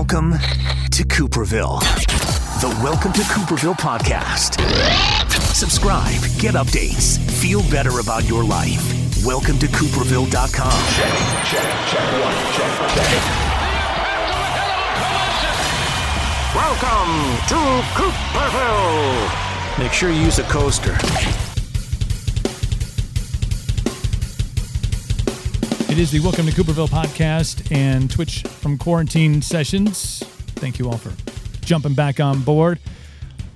Welcome to Cooperville, the Welcome to Cooperville podcast. Subscribe, get updates, feel better about your life. Welcome to Cooperville.com. Check, check, check one, check, check. Welcome to Cooperville. Make sure you use a coaster. It is the Welcome to Cooperville podcast and Twitch from Quarantine sessions. Thank you all for jumping back on board.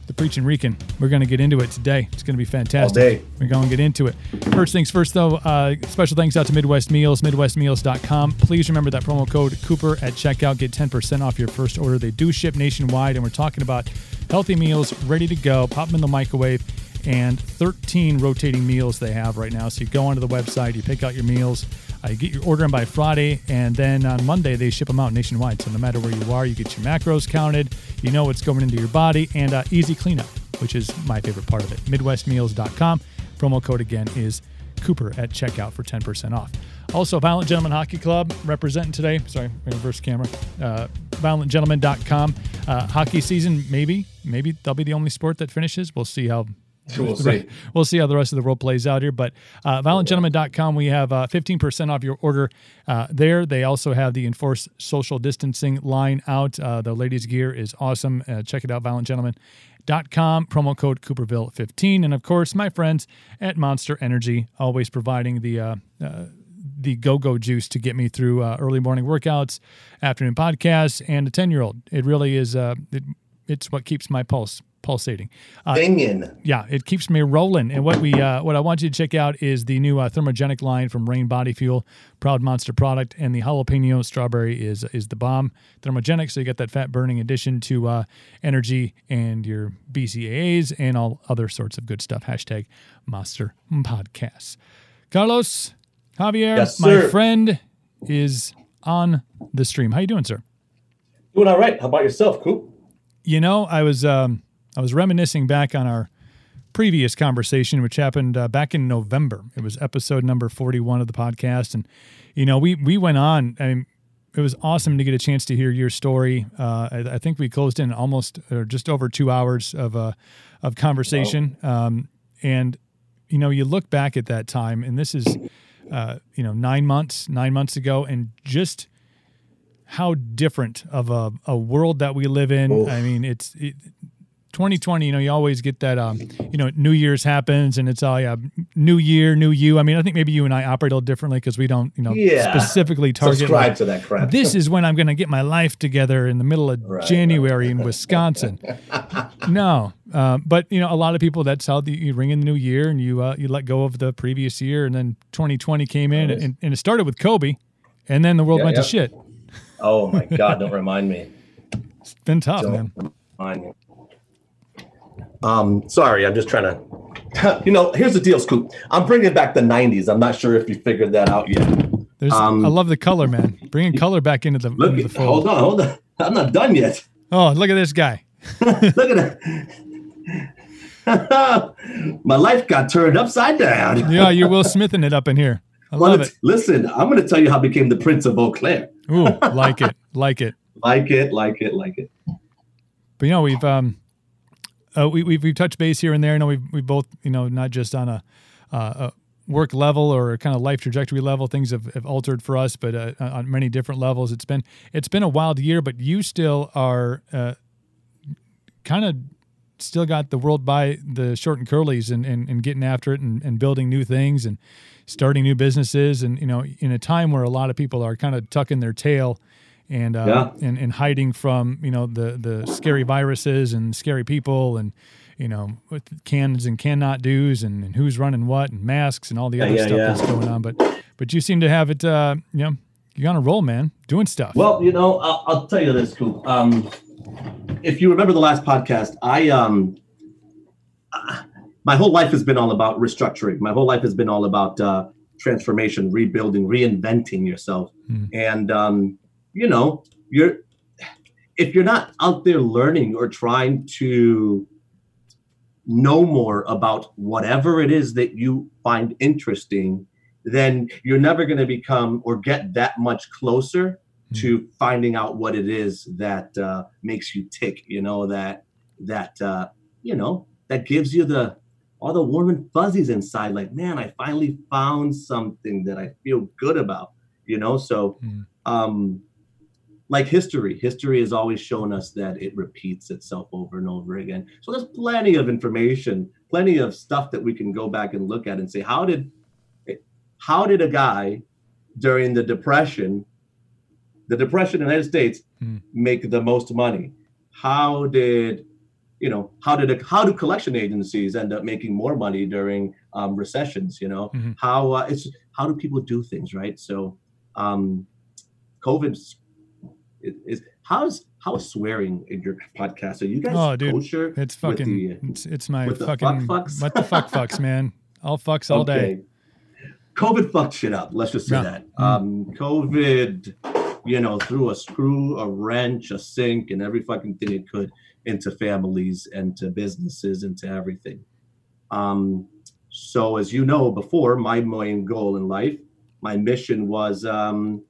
The Preaching Rican. We're going to get into it today. It's going to be fantastic. All day. We're going to get into it. First things first, though, uh, special thanks out to Midwest Meals, MidwestMeals.com. Please remember that promo code Cooper at checkout. Get 10% off your first order. They do ship nationwide, and we're talking about healthy meals ready to go. Pop them in the microwave and 13 rotating meals they have right now. So you go onto the website, you pick out your meals, uh, you get your order in by Friday, and then on Monday they ship them out nationwide. So no matter where you are, you get your macros counted, you know what's going into your body, and uh, easy cleanup, which is my favorite part of it. MidwestMeals.com. Promo code again is Cooper at checkout for 10% off. Also, Violent Gentleman Hockey Club representing today. Sorry, reverse camera. Uh, ViolentGentleman.com. Uh, hockey season, maybe, maybe they'll be the only sport that finishes. We'll see how We'll see. We'll see how the rest of the world plays out here. But uh, violentgentleman.com, we have uh, 15% off your order uh, there. They also have the enforced social distancing line out. Uh, the ladies' gear is awesome. Uh, check it out, violentgentleman.com, promo code Cooperville15. And of course, my friends at Monster Energy, always providing the. Uh, the go-go juice to get me through early morning workouts, afternoon podcasts, and a ten-year-old. It really is. It, it's what keeps my pulse pulsating. Uh, Binging. Yeah, it keeps me rolling. And what we uh, what I want you to check out is the new uh, thermogenic line from Reign Body Fuel, proud monster product, and the jalapeno strawberry is is the bomb thermogenic. So you get that fat burning addition to uh, energy and your BCAAs and all other sorts of good stuff. Hashtag Monster Podcasts. Carlos Javier, Yes, my friend, is on the stream. How you doing, sir? Doing all right. How about yourself, Coop? You know, I was um, I was reminiscing back on our previous conversation, which happened uh, back in November. It was episode number forty-one of the podcast, and you know, we we went on. I mean, it was awesome to get a chance to hear your story. Uh, I, I think we closed in almost or just over two hours of uh, of conversation, um, and you know, you look back at that time, and this is uh, you know nine months nine months ago, and just how different of a, a world that we live in. Oof. I mean, it's it, 2020. You know, you always get that. Um, you know, New Year's happens, and it's all yeah, New Year, New You. I mean, I think maybe you and I operate a little differently because we don't, you know, Yeah. specifically target. Subscribe like, to that crap. this is when I'm going to get my life together in the middle of Right, January in Wisconsin. no, uh, but you know, a lot of people that's how the, you ring in the new year and you uh, you let go of the previous year, and then 2020 came in, Nice. and, and it started with Kobe, and then the world Yeah, went yeah. to shit. oh my God! Don't remind me. It's been tough, Don't man. remind me. Um, sorry, I'm just trying to. You know, here's the deal, Scoop. I'm bringing back the '90s. I'm not sure if you figured that out yet. There's, Um, I love the color, man. Bringing color back into the, Look, into the hold on, hold on. I'm not done yet. Oh, look at this guy. Look at that. My life got turned upside down. Yeah, you're Will Smithing it up in here. I Well, love it. Listen, I'm going to tell you how I became the Prince of Eau Claire. Ooh, like it, like it. Like it, like it, like it. But you know, we've um, uh, we we've, we've touched base here and there. I know we've we both you know not just on a, uh, a work level or kind of life trajectory level. Things have, have altered for us, but uh, on many different levels. It's been it's been a wild year, but you still are uh, kind of still got the world by the short and curlies and, and, and getting after it and, and building new things and starting new businesses and you know in a time where a lot of people are kind of tucking their tail and uh, and, and hiding from you know the the scary viruses and scary people and you know with cans and cannot do's and, and who's running what and masks and all the Yeah, other yeah, stuff yeah. that's going on but but you seem to have it uh you know you're on a roll man doing stuff Well, you know, I'll, I'll tell you this, Coop. Um, if you remember the last podcast, I um, my whole life has been all about restructuring. My whole life has been all about uh, transformation, rebuilding, reinventing yourself. Hmm. And um, you know, you're if you're not out there learning or trying to know more about whatever it is that you find interesting, then you're never going to become or get that much closer to finding out what it is that uh, makes you tick. You know that that uh, you know that gives you the all the warm and fuzzies inside. Like, man, I finally found something that I feel good about. You know, so Mm. um, like history, history has always shown us that it repeats itself over and over again. So there's plenty of information, plenty of stuff that we can go back and look at and say, how did how did a guy during the depression, the depression in the United States, Hmm. make the most money? How did you know how did a, how do collection agencies end up making more money during um, recessions? You know Mhm. how uh, it's how do people do things right? So um, COVID's is, is how's how's swearing in your podcast? Are you guys Oh, dude, kosher? It's fucking. the- it's, it's my fucking. fuck fucks? What the fuck fucks, man? All fucks all day. COVID fucked shit up. Let's just say Yeah. that. Um, COVID, you know, threw a screw, a wrench, a sink, and every fucking thing it could into families and to businesses and to everything. Um, so, as you know, before my main goal in life, my mission was um,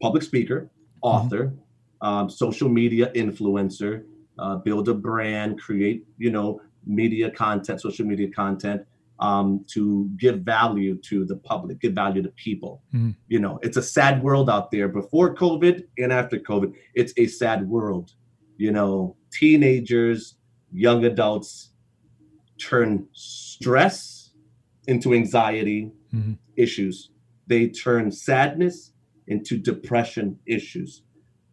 public speaker, author, um, social media influencer, uh, build a brand, create, you know, media content, social media content, um, to give value to the public, give value to people. Mhm. You know, it's a sad world out there before COVID and after COVID. It's a sad world. You know, teenagers, young adults turn stress into anxiety Mhm. issues. They turn sadness into depression issues.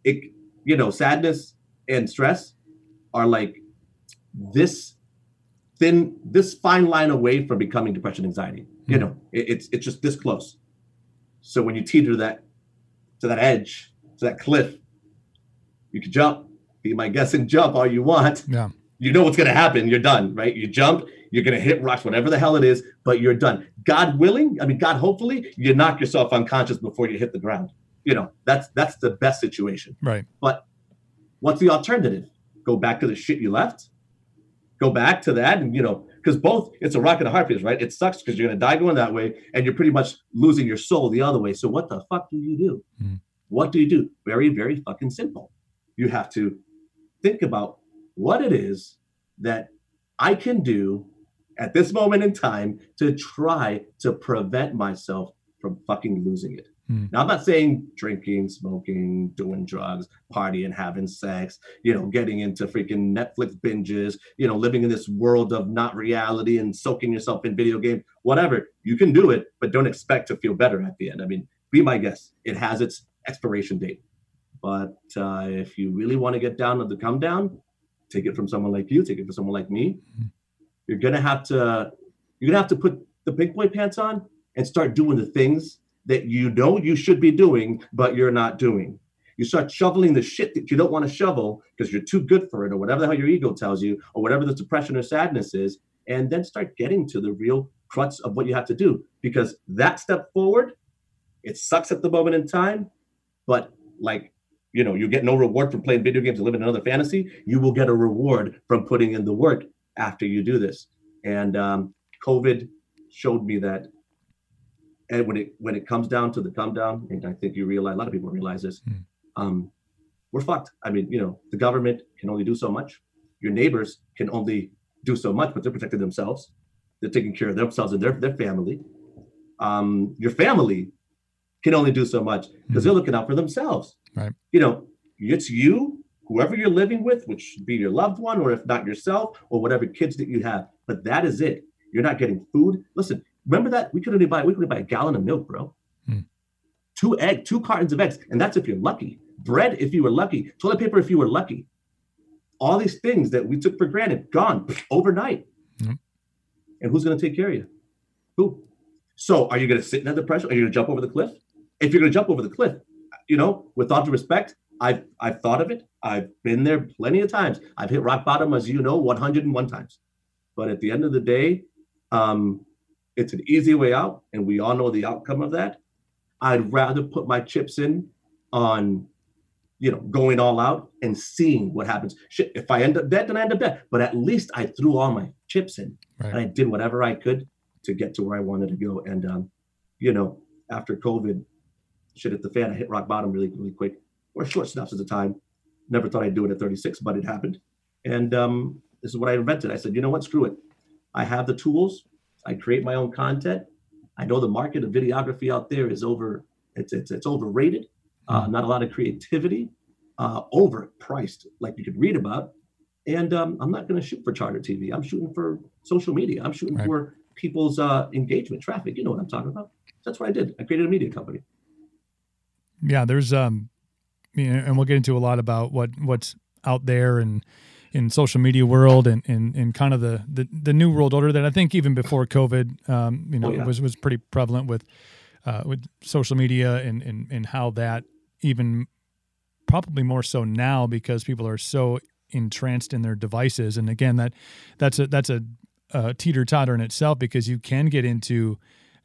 It, you know, sadness and stress are like this thin, this fine line away from becoming depression anxiety. You Mhm. know, it, it's it's just this close. So when you teeter that to that edge, to that cliff, you can jump. Be my guess and jump all you want Yeah. You know what's going to happen. You're done, right? You jump, you're going to hit rocks, whatever the hell it is, but you're done. God willing, I mean, God hopefully, you knock yourself unconscious before you hit the ground. You know, that's that's the best situation. Right. But what's the alternative? Go back to the shit you left. Go back to that, and you know, because both it's a rock and a hard place, right? It sucks because you're going to die going that way, and you're pretty much losing your soul the other way. So what the fuck do you do? Mhm. What do you do? Very, very fucking simple. You have to think about what it is that I can do at this moment in time to try to prevent myself from fucking losing it. Hmm. Now, I'm not saying drinking, smoking, doing drugs, partying, having sex, you know, getting into freaking Netflix binges, you know, living in this world of not reality and soaking yourself in video games, whatever. You can do it, but don't expect to feel better at the end. I mean, be my guest. It has its expiration date. But uh, if you really want to get down to the come down, take it from someone like you, take it from someone like me. Mm-hmm. You're gonna have to you're gonna have to put the big boy pants on and start doing the things that you know you should be doing, but you're not doing. You start shoveling the shit that you don't want to shovel because you're too good for it, or whatever the hell your ego tells you, or whatever the depression or sadness is, and then start getting to the real crux of what you have to do. Because that step forward, it sucks at the moment in time, but like you know, you get no reward from playing video games and living another fantasy. You will get a reward from putting in the work after you do this. And um, COVID showed me that. And when it when it comes down to the come down, and I think you realize a lot of people realize this, Hmm. um, we're fucked. I mean, you know, the government can only do so much. Your neighbors can only do so much, but they're protecting themselves. They're taking care of themselves and their their family. Um, your family can only do so much because they're looking out for themselves. Right. You know, it's you, whoever you're living with, which should be your loved one, or if not yourself, or whatever kids that you have. But that is it. You're not getting food. Listen, remember that we could only buy we could only buy a gallon of milk, bro. Hmm. Two egg, two cartons of eggs, and that's if you're lucky. Bread, if you were lucky. Toilet paper, if you were lucky. All these things that we took for granted, gone overnight. Hmm. And who's going to take care of you? Who? So, are you going to sit in that depression? Are you going to jump over the cliff? If you're going to jump over the cliff, you know, with all due respect, I've I've thought of it. I've been there plenty of times. I've hit rock bottom, as you know, 101 times. But at the end of the day, um, it's an easy way out, and we all know the outcome of that. I'd rather put my chips in on, you know, going all out and seeing what happens. Shit, if I end up dead, then I end up dead. But at least I threw all my chips in, and I did whatever I could to get to where I wanted to go. And um, you know, after COVID, shit hit the fan. I hit rock bottom really, really quick. Or short snaps at the time. Never thought I'd do it at 36, but it happened. And um, this is what I invented. I said, you know what? Screw it. I have the tools. I create my own content. I know the market of videography out there is over. It's it's it's overrated. Uh, not a lot of creativity. Uh, overpriced, like you could read about. And um, I'm not going to shoot for charter TV. I'm shooting for social media. I'm shooting Right. for people's uh, engagement, traffic. You know what I'm talking about. That's what I did. I created a media company. Yeah there's um you know, and we'll get into a lot about what what's out there and in social media world and and, and kind of the, the the new world order that I think even before COVID um you know Oh, yeah. was was pretty prevalent with uh with social media and and and how that even probably more so now because people are so entranced in their devices and again that that's a that's a, a teeter totter in itself because you can get into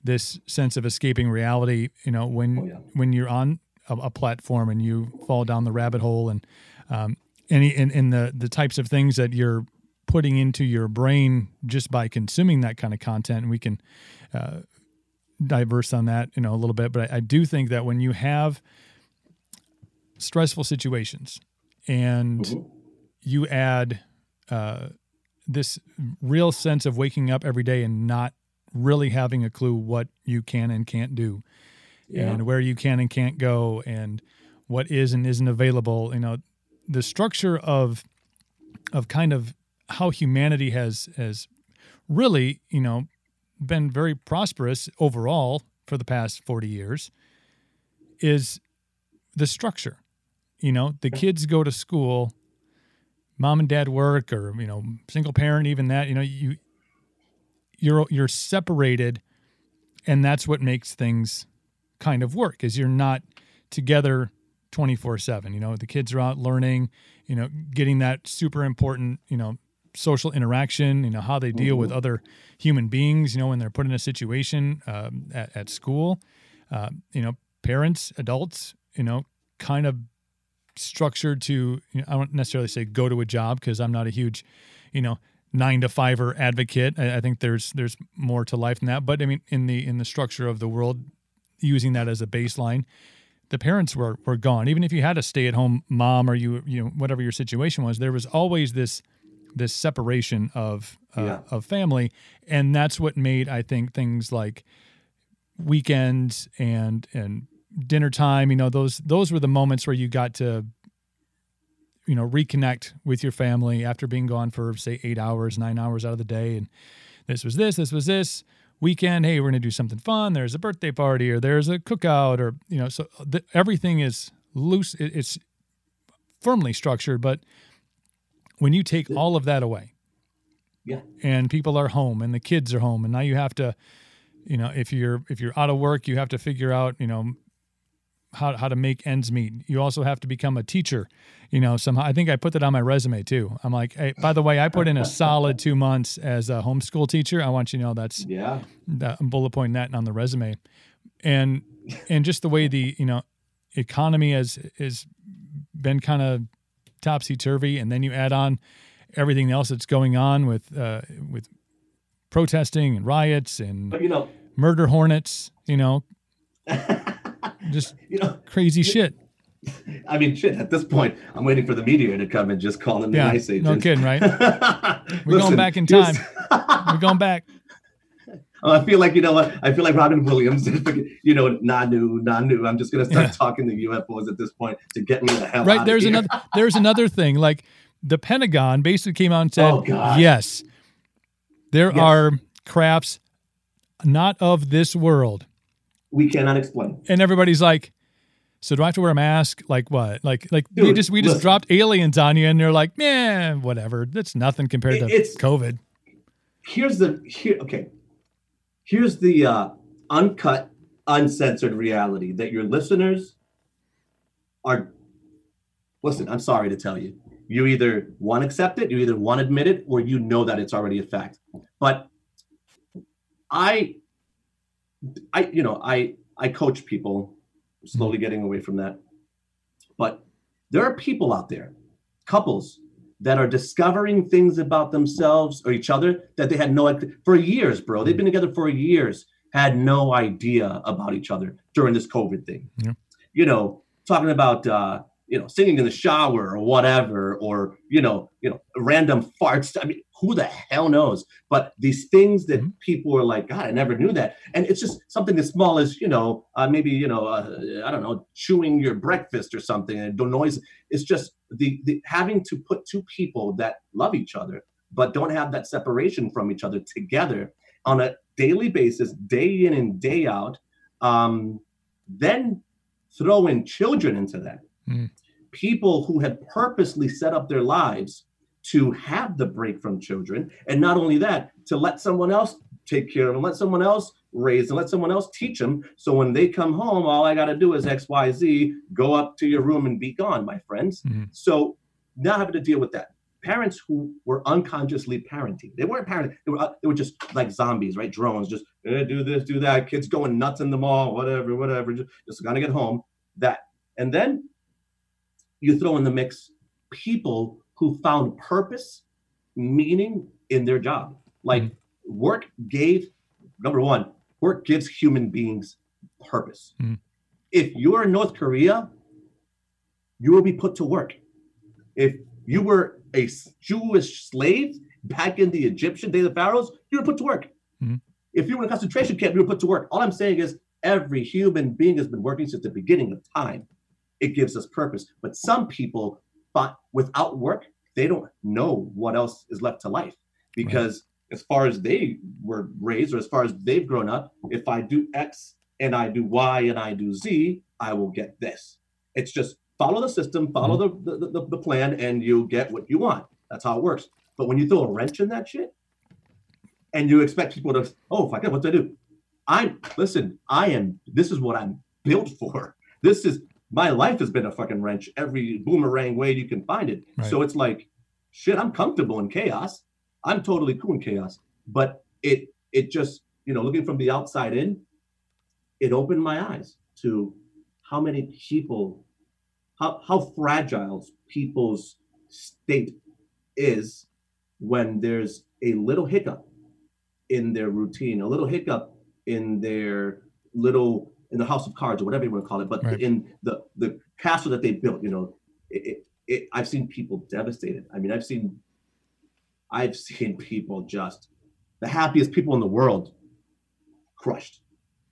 this sense of escaping reality you know when Oh, yeah. when you're on a, a platform and you fall down the rabbit hole and um any in, in the the types of things that you're putting into your brain just by consuming that kind of content and we can uh, diverse on that you know a little bit but I, I do think that when you have stressful situations and Mhm. you add uh, this real sense of waking up every day and not really having a clue what you can and can't do Yeah. and where you can and can't go and what is and isn't available you know the structure of of kind of how humanity has has really you know been very prosperous overall for the past 40 years is the structure you know the kids go to school mom and dad work or you know single parent even that you know you you're you're separated and that's what makes things kind of work is you're not together 24/7 you know the kids are out learning you know getting that super important you know social interaction you know how they deal with other human beings you know when they're put in a situation um, at, at school. Uh, you know parents adults you know kind of structured to you know, i don't necessarily say go to a job because i'm not a huge you know nine to fiver advocate. I, I think there's there's more to life than that. But i mean in the in the structure of the world using that as a baseline the parents were were gone. Even if you had a stay at home mom or you you know whatever your situation was there was always this this separation of uh, Yeah. of family. And that's what made i think things like weekends and and dinner time you know those those were the moments where you got to you know reconnect with your family after being gone for say 8 hours 9 hours out of the day. And this was this this was this weekend hey we're going to do something fun there's a birthday party or there's a cookout or you know so uh, the, everything is loose it, it's firmly structured but when you take all of that away Yeah. and people are home and the kids are home and now you have to you know if you're if you're out of work you have to figure out you know how, how to make ends meet. You also have to become a teacher you know somehow i think i put that on my resume too. I'm like hey by the way i put in a solid two months as a homeschool teacher. I want you to know that's Yeah. that I'm bullet pointing that on the resume, and and just the way the you know economy has has been kind of topsy turvy, and then you add on everything else that's going on with uh, with protesting and riots and But you know, murder hornets, you know, just you know, crazy shit. I mean, shit. At this point, I'm waiting for the meteor to come and just call in the Yeah, ice no agents. kidding, right? We're Listen, going back in time. We're going back. Oh, I feel like you know what? I feel like Robin Williams. You know, Nanu, Nanu. I'm just gonna start Yeah. talking to UFOs at this point to get me the hell out right of there's here. another there's another thing like the pentagon basically came out and said Oh, yes there Yes. are crafts not of this world We cannot explain. and everybody's like so do i have to wear a mask like what like like we just we just listen. dropped aliens on you and they're like man whatever that's nothing compared It- to it's- covid Here's the here. Okay, here's the uh, uncut, uncensored reality that your listeners are. Listen, I'm sorry to tell you. You either want to accept it, you either want to admit it, or you know that it's already a fact. But I, I, you know, I I coach people, slowly getting away from that. But there are people out there, couples that are discovering things about themselves or each other that they had no for years, bro. They've been together for years had no idea about each other during this COVID thing. Yeah. You know, talking about uh, you know singing in the shower or whatever, or you know, you know, random farts. I mean, who the hell knows? But these things that Mhm. people are like, God, I never knew that, and it's just something as small as you know, uh, maybe you know, uh, I don't know, chewing your breakfast or something, and the noise. It's just the, the having to put two people that love each other but don't have that separation from each other together on a daily basis, day in and day out. Um, then throw in children into that. Mm. People who have purposely set up their lives to have the break from children. And not only that, to let someone else take care of them, let someone else raise them, let someone else teach them. So when they come home, all I got to do is X, Y, Z, go up to your room and be gone, my friends. Mhm. So now having to deal with that. Parents who were unconsciously parenting. They weren't parenting. They were, uh, they were just like zombies, right? Drones, just eh, do this, do that. Kids going nuts in the mall, whatever, whatever. Just, just gonna get home. That. And then you throw in the mix people who found purpose, meaning in their job. Like work gave, number one, work gives human beings purpose. Mhm. If you're in North Korea, you will be put to work. If you were a Jewish slave back in the Egyptian day of the pharaohs, you were put to work. Mhm. If you were in a concentration camp, you were put to work. All I'm saying is every human being has been working since the beginning of time. It gives us purpose. But some people, but without work, they don't know what else is left to life because as far as they were raised or as far as they've grown up, if I do X and I do Y and I do Z, I will get this. It's just follow the system, follow mm-hmm. the, the, the, the plan, and you'll get what you want. That's how it works. But when you throw a wrench in that shit and you expect people to, oh, fuck it, what do I do? I listen, I am this is what I'm built for. This is my life has been a fucking wrench every boomerang way you can find it. Right. So it's like, shit, I'm comfortable in chaos. I'm totally cool in chaos. But it it just, you know, looking from the outside in, it opened my eyes to how many people, how how fragile people's state is when there's a little hiccup in their routine, a little hiccup in their little in the house of cards or whatever you want to call it, but Right. in the the castle that they built, you know, it, it, it, I've seen people devastated. I mean, I've seen I've seen people just the happiest people in the world crushed.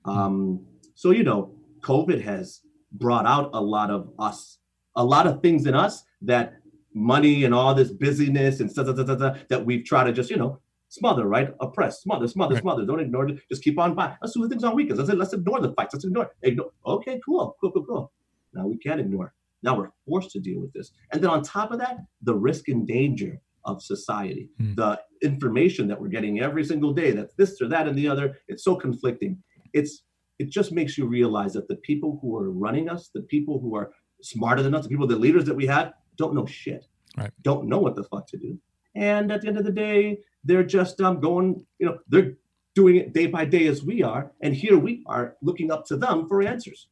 Um, so you know, COVID has brought out a lot of us, a lot of things in us that money and all this busyness and stuff that we've tried to just you know smother, right? Oppress, smother, smother, Right. smother. Don't ignore it. Just keep on buying. Let's do the things on weekends. Let's, let's ignore the fights. Let's ignore. Ignore. Okay, cool, cool, cool, cool. Now we can't ignore. Now we're forced to deal with this. And then on top of that, the risk and danger of society, Hmm. the information that we're getting every single day that's this or that and the other. It's so conflicting. It's it just makes you realize that the people who are running us, the people who are smarter than us, the people, the leaders that we have, don't know shit. Right. Don't know what the fuck to do. And at the end of the day, they're just um going, you know, they're doing it day by day as we are, and here we are looking up to them for answers.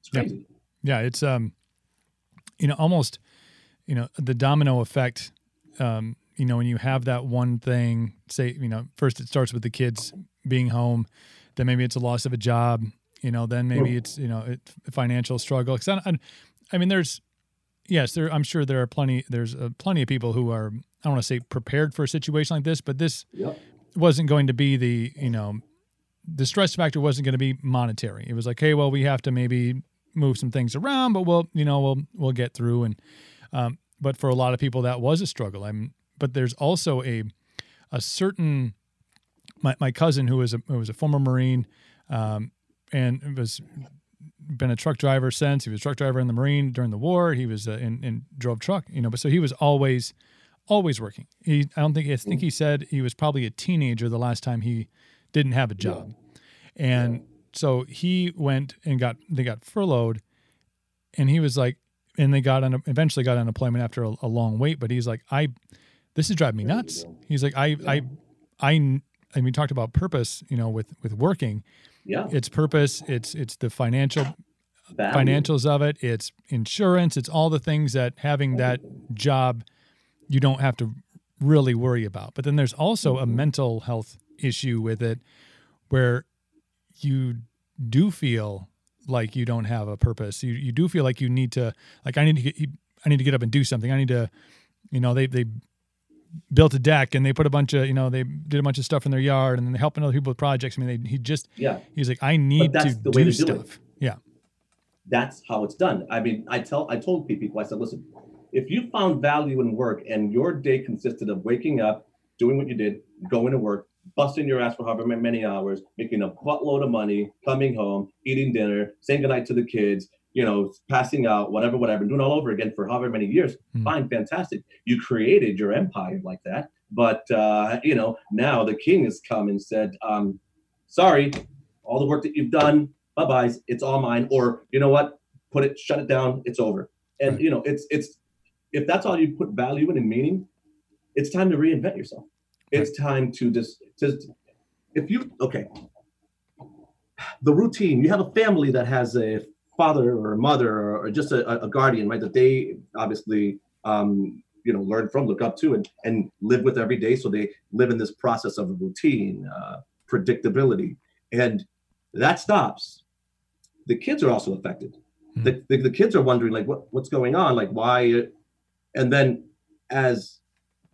It's crazy. Yeah, it's um, you know, almost, you know, the domino effect. Um, you know, when you have that one thing, say, you know, first it starts with the kids being home, then maybe it's a loss of a job. You know, then maybe it's you know, it, financial struggle. 'Cause I, I, I mean, there's, yes, there. I'm sure there are plenty. There's uh, plenty of people who are. I don't want to say prepared for a situation like this, but this Yep. wasn't going to be the you know the stress factor wasn't going to be monetary it was like hey well we have to maybe move some things around but we'll you know we'll we'll get through and um, but for a lot of people that was a struggle i'm but there's also a a certain my, my cousin who was a who was a former marine um, and was been a truck driver since. He was a truck driver in the marine during the war. He was uh, in, in drove truck you know but so he was always always working. He i don't think i think he said he was probably a teenager the last time he didn't have a job. And so he went and got they got furloughed and he was like and they got on eventually got unemployment after a, a long wait but he's like i this is driving me nuts. He's like i i i and we talked about purpose you know with with working Yeah. it's purpose it's it's the financial Value. financials of it it's insurance it's all the things that having that job you don't have to really worry about but then there's also a mm-hmm. mental health issue with it where you do feel like you don't have a purpose. You you do feel like you need to like I need to get I need to get up and do something. I need to you know they they built a deck and they put a bunch of you know they did a bunch of stuff in their yard and then helping other people with projects. I mean they, he just Yeah. he's like I need that's to the way do to do it. stuff. Yeah. that's how it's done. I mean, I tell I told people, I said, listen, if you found value in work and your day consisted of waking up, doing what you did, going to work, busting your ass for however many hours, making a buttload of money, coming home, eating dinner, saying goodnight to the kids, you know, passing out, whatever, whatever, doing all over again for however many years, Hmm. fine, fantastic. You created your empire like that. But uh, you know, now the king has come and said, um, sorry, all the work that you've done, bye byes, it's all mine. Or you know what? Put it, shut it down, it's over. And Right. you know, it's it's if that's all you put value in and meaning, it's time to reinvent yourself. It's time to just just if you okay. The routine, you have a family that has a father or a mother or, just a, a guardian, right? That they obviously um, you know learn from, look up to, and and live with every day. So they live in this process of routine, uh, predictability, and that stops. The kids are also affected. Hmm. The, the, the kids are wondering like what, what's going on, like why, and then as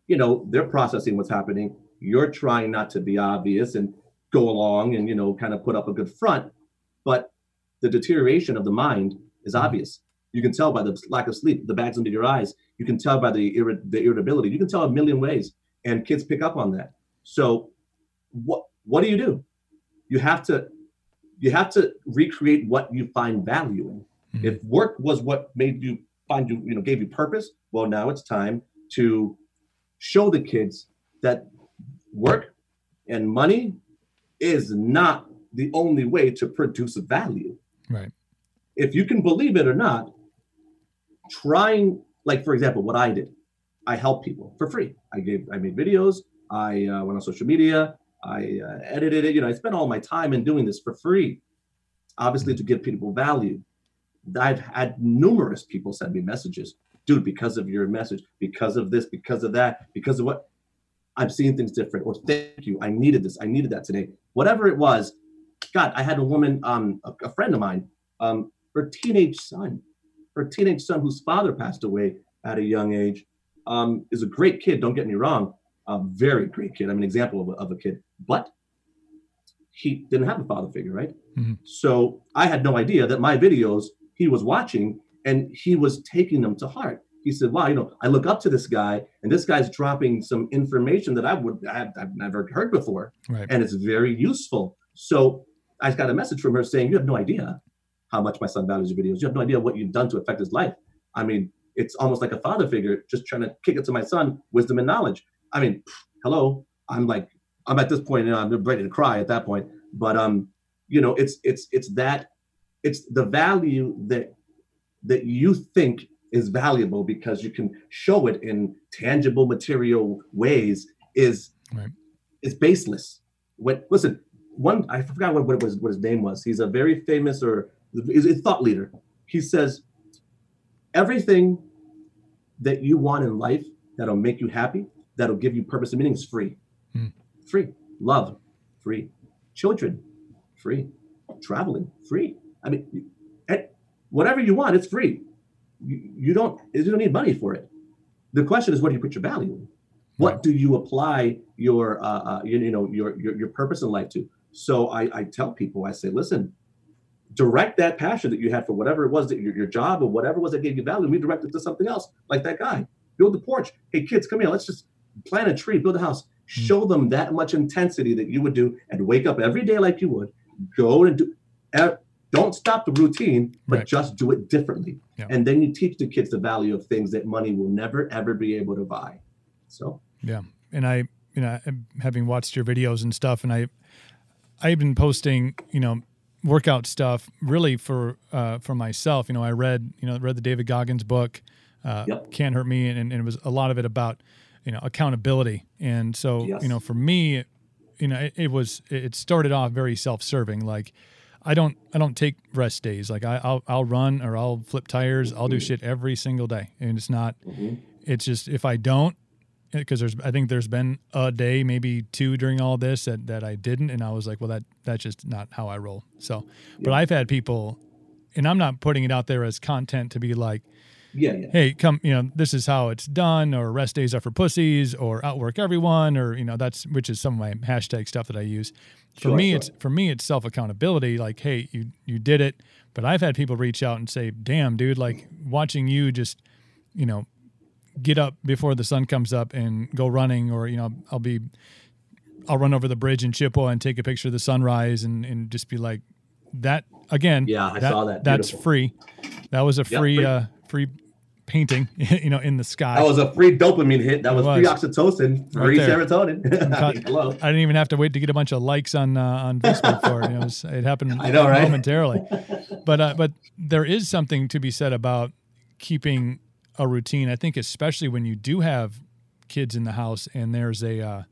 you know they're processing what's happening. You're trying not to be obvious and go along and you know kind of put up a good front, but the deterioration of the mind is obvious. You can tell by the lack of sleep, the bags under your eyes. You can tell by the irri- the irritability. You can tell a million ways, and kids pick up on that. So, what what do you do? You have to you have to recreate what you find value in. Mhm. If work was what made you find you you know gave you purpose, well now it's time to show the kids that work and money is not the only way to produce value Right. if you can believe it or not, trying, like for example, what I did, I helped people for free. I gave, I made videos, I uh, went on social media, I uh, edited it. You know, I spent all my time in doing this for free, obviously to give people value. I've had numerous people send me messages, dude, because of your message, because of this, because of that, because of what. I'm seeing things different, or thank you, I needed this, I needed that today. Whatever it was, God, I had a woman, um, a, a friend of mine, um, her teenage son, her teenage son whose father passed away at a young age, um, is a great kid. Don't get me wrong, a very great kid. I'm an example of a, of a kid, but he didn't have a father figure, right? Mhm. So I had no idea that my videos he was watching and he was taking them to heart. He said, "Wow, you know, I look up to this guy, and this guy's dropping some information that I would I've, I've never heard before." Right. and it's very useful. So I got a message from her saying, "You have no idea how much my son values your videos. You have no idea what you've done to affect his life. I mean, it's almost like a father figure just trying to kick it to my son wisdom and knowledge. I mean, hello. I'm like, I'm at this and you know, I'm ready to cry at that point. But um, you know, it's it's it's that it's the value that that you think is valuable because you can show it in tangible material ways is Right. is baseless. What listen, one I forgot what, what was what his name was. He's a very famous or is a thought leader. He says everything that you want in life that'll make you happy, that'll give you purpose and meaning is free. Hmm. Free. Love, free. Children, free. Traveling, free. I mean, and whatever you want, it's free. You, you don't you don't need money for it. The question is, what do you put your value in? What do you apply your uh, uh, you, you know your, your your purpose in life to? So I, I tell people, I say, listen, direct that passion that you had for whatever it was that your, your job or whatever it was that gave you value, redirect it to something else, like that guy. Build the porch. Hey kids, come here. Let's just plant a tree, build a house. Hmm. Show them that much intensity that you would do, and wake up every day like you would. Go and do. Don't stop the routine, but Right. just do it differently. Yeah. And then you teach the kids the value of things that money will never ever be able to buy. So Yeah, and I, you know, having watched your videos and stuff, and I, I've been posting, you know, workout stuff really for uh, for myself. You know, I read, you know, read the David Goggins book, uh, Yep. "Can't Hurt Me," and, and it was a lot of it about, you know, accountability. And so, Yes. you know, for me, you know, it, it was it started off very self serving, like. I don't I don't take rest days. Like I, I'll I'll run or I'll flip tires. I'll do shit every single day, and it's not. It's just if I don't, because there's I think there's been a day, maybe two during all this that that I didn't, and I was like, well, that that's just not how I roll. So, but I've had people, and I'm not putting it out there as content to be like, Yeah, yeah. hey, come, you know, this is how it's done, or rest days are for pussies, or outwork everyone, or you know, that's which is some of my hashtag stuff that I use. For Sure, me, sure. it's for me, it's self accountability. Like, hey, you you did it, but I've had people reach out and say, damn, dude, like watching you just, you know, get up before the sun comes up and go running, or you know, I'll be, I'll run over the bridge in Chippewa and take a picture of the sunrise, and and just be like, that again. Yeah, I saw that. That's Beautiful. free. That was a Yeah, free, free. uh, free painting, you know, in the sky. That was a free dopamine hit. That was, was. free oxytocin, free there. serotonin. I hello. I didn't even have to wait to get a bunch of likes on uh, on Facebook for it. It, was, it happened I know, right? momentarily. But uh, but there is something to be said about keeping a routine. I think especially when you do have kids in the house and there's a uh,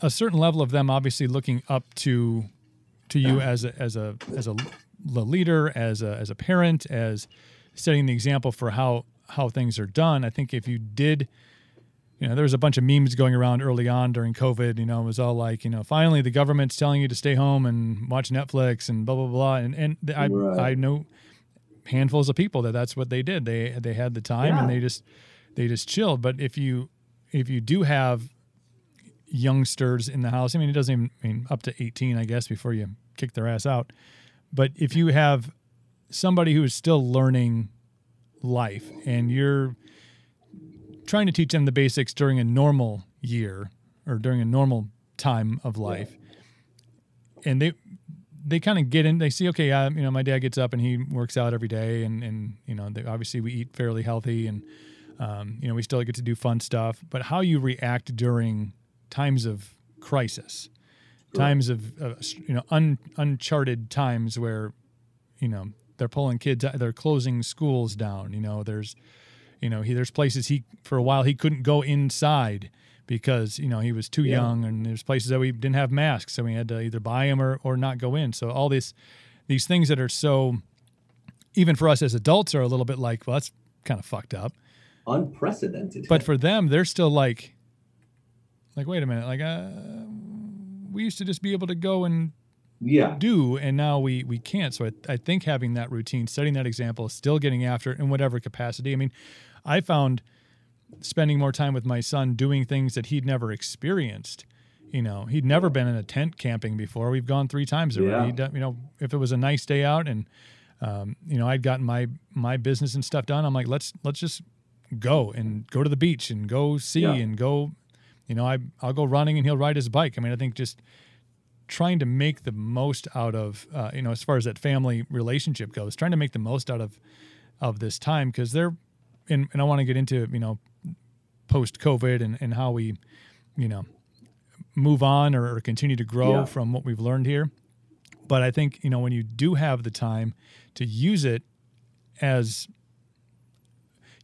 a certain level of them obviously looking up to to you as a as a as a leader, as a as a parent, as setting the example for how how things are done. I think if you did you know, there was a bunch of memes going around early on during COVID. You know, it was all like, you know, finally the government's telling you to stay home and watch Netflix and blah blah blah. And and I Right. I know handfuls of people that that's what they did. They they had the time and they just they just chilled. But if you if you do have youngsters in the house, I mean, it doesn't even I mean up to eighteen, I guess, before you kick their ass out. But if you have somebody who is still learning life and you're trying to teach them the basics during a normal year or during a normal time of life and they they kind of get in they see okay uh, you know my dad gets up and he works out every day and and you know they, obviously we eat fairly healthy and um, you know we still get to do fun stuff. But how you react during times of crisis times of uh, you know un, uncharted times where you know they're pulling kids they're closing schools down you know there's you know he there's places he for a while he couldn't go inside because you know he was too Yeah. young and there's places that we didn't have masks so we had to either buy them or, or not go in. So all this these things that are so even for us as adults are a little bit like well that's kind of fucked up. Unprecedented. but for them they're still like like wait a minute like uh we used to just be able to go and yeah, do and now we we can't. So I, I think having that routine setting that example still getting after it in whatever capacity. I mean i found spending more time with my son doing things that he'd never experienced you know he'd never been in a tent camping before we've gone three times already Yeah. You know if it was a nice day out and um, you know i'd gotten my my business and stuff done i'm like let's let's just go and go to the beach and go see Yeah. and go you know I, i'll go running and he'll ride his bike i mean i think just trying to make the most out of uh, you know as far as that family relationship goes trying to make the most out of of this time because they're and, and i want to get into you know post covid and, and how we you know move on or, or continue to grow Yeah. from what we've learned here but i think you know when you do have the time to use it as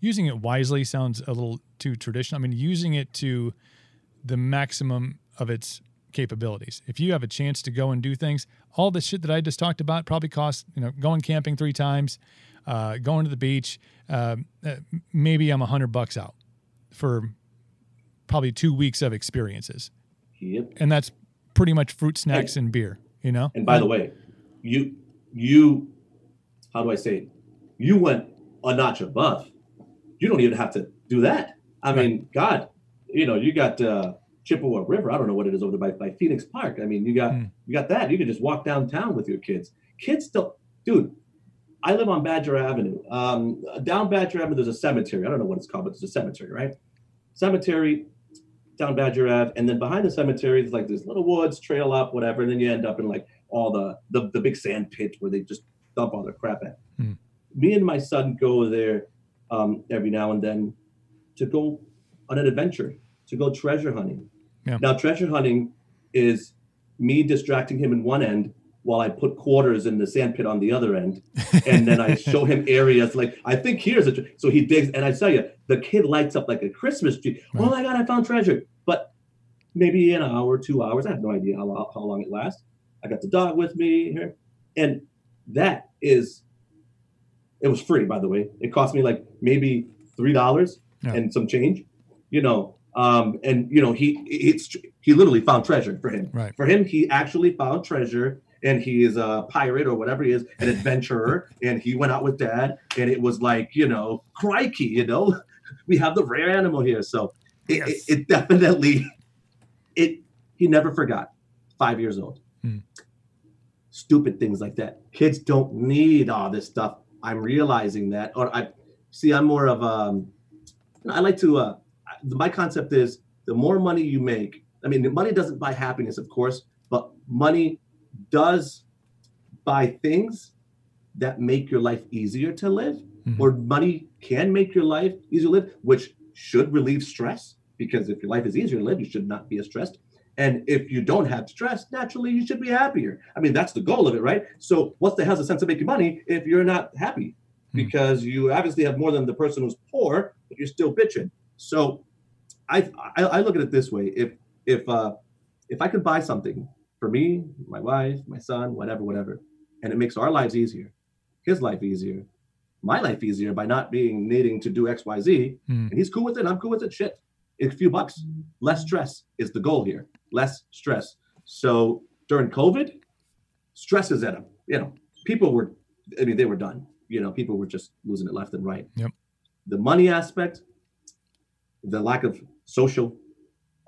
using it wisely sounds a little too traditional i mean using it to the maximum of its capabilities. If you have a chance to go and do things, all the shit that I just talked about probably costs, you know, going camping three times, uh, going to the beach, uh, uh, maybe I'm a hundred bucks out for probably two weeks of experiences. Yep. And that's pretty much fruit snacks and beer, you know? And by the way, you you how do I say it? You went a notch above. You don't even have to do that. I mean, God, you know, you got uh Chippewa River. I don't know what it is over there by, by Phoenix Park. I mean, you got Hmm. you got that. You can just walk downtown with your kids. Kids still, dude. I live on Badger Avenue. Um, down Badger Avenue, there's a cemetery. I don't know what it's called, but there's a cemetery, right? Cemetery down Badger Ave, and then behind the cemetery is like this little woods, trail up, whatever, and then you end up in like all the the, the big sand pit where they just dump all their crap at. Hmm. Me and my son go there um, every now and then to go on an adventure, to go treasure hunting. Yeah. Now, treasure hunting is me distracting him in one end while I put quarters in the sandpit on the other end, and then I show him areas like I think here's a. Tre-. So he digs, and I tell you, the kid lights up like a Christmas tree. Oh my god, I found treasure! But maybe an hour, two hours. I have no idea how, how long it lasts. I got the dog with me here, and that is. It was free, by the way. It cost me like maybe three dollars Yeah. and some change. you know, um, and you know, he it's he literally found treasure for him. Right. For him, he actually found treasure, and he is a pirate or whatever he is, an adventurer, and he went out with dad, and it was like, you know, crikey, you know, we have the rare animal here, so it, it, Yes. it definitely, it he never forgot. Five years old. Hmm. Stupid things like that. Kids don't need all this stuff. I'm realizing that, or I see. I'm more of um. I like to. Uh, my concept is the more money you make. I mean, money doesn't buy happiness, of course, but money does buy things that make your life easier to live, Mhm. or money can make your life easier to live, which should relieve stress. Because if your life is easier to live, you should not be as stressed. And if you don't have stress, naturally you should be happier. I mean, that's the goal of it, right? So, what the hell's the sense of making money if you're not happy? Hmm. Because you obviously have more than the person who's poor, but you're still bitching. So, I I, I look at it this way: if if uh, if I could buy something for me, my wife, my son, whatever, whatever, and it makes our lives easier, his life easier, my life easier by not being needing to do X, Y, Z, Mm. and he's cool with it. I'm cool with it. Shit, a few bucks, less stress is the goal here. Less stress. So during COVID, stress is at a you know people were, I mean they were done. You know people were just losing it left and right. Yep. The money aspect, the lack of social,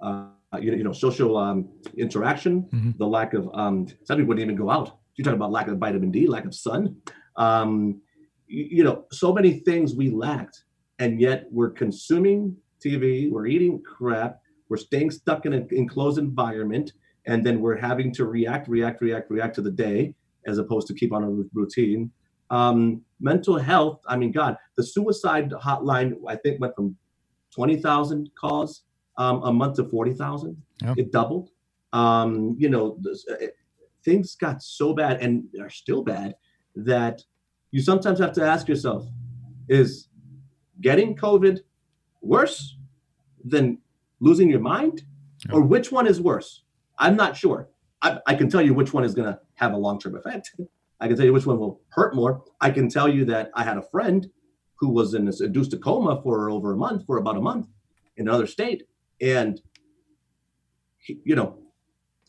uh, you, know, you know social um, interaction, Mhm. the lack of um, some people wouldn't even go out. You talk about lack of vitamin D, lack of sun. Um, you, you know, so many things we lacked, and yet we're consuming TV, we're eating crap, we're staying stuck in an enclosed environment, and then we're having to react, react, react, react to the day as opposed to keep on a routine. Um, mental health, I mean, God, the suicide hotline, I think, went from 20,000 calls um, a month to 40,000. Yeah. It doubled. Um, you know, this- uh, it- things got so bad and are still bad that you sometimes have to ask yourself is getting COVID worse than losing your mind? Or which one is worse? I'm not sure. I, I can tell you which one is going to have a long term effect. I can tell you which one will hurt more. I can tell you that I had a friend who was in this induced a coma for over a month, for about a month in another state. And, you know,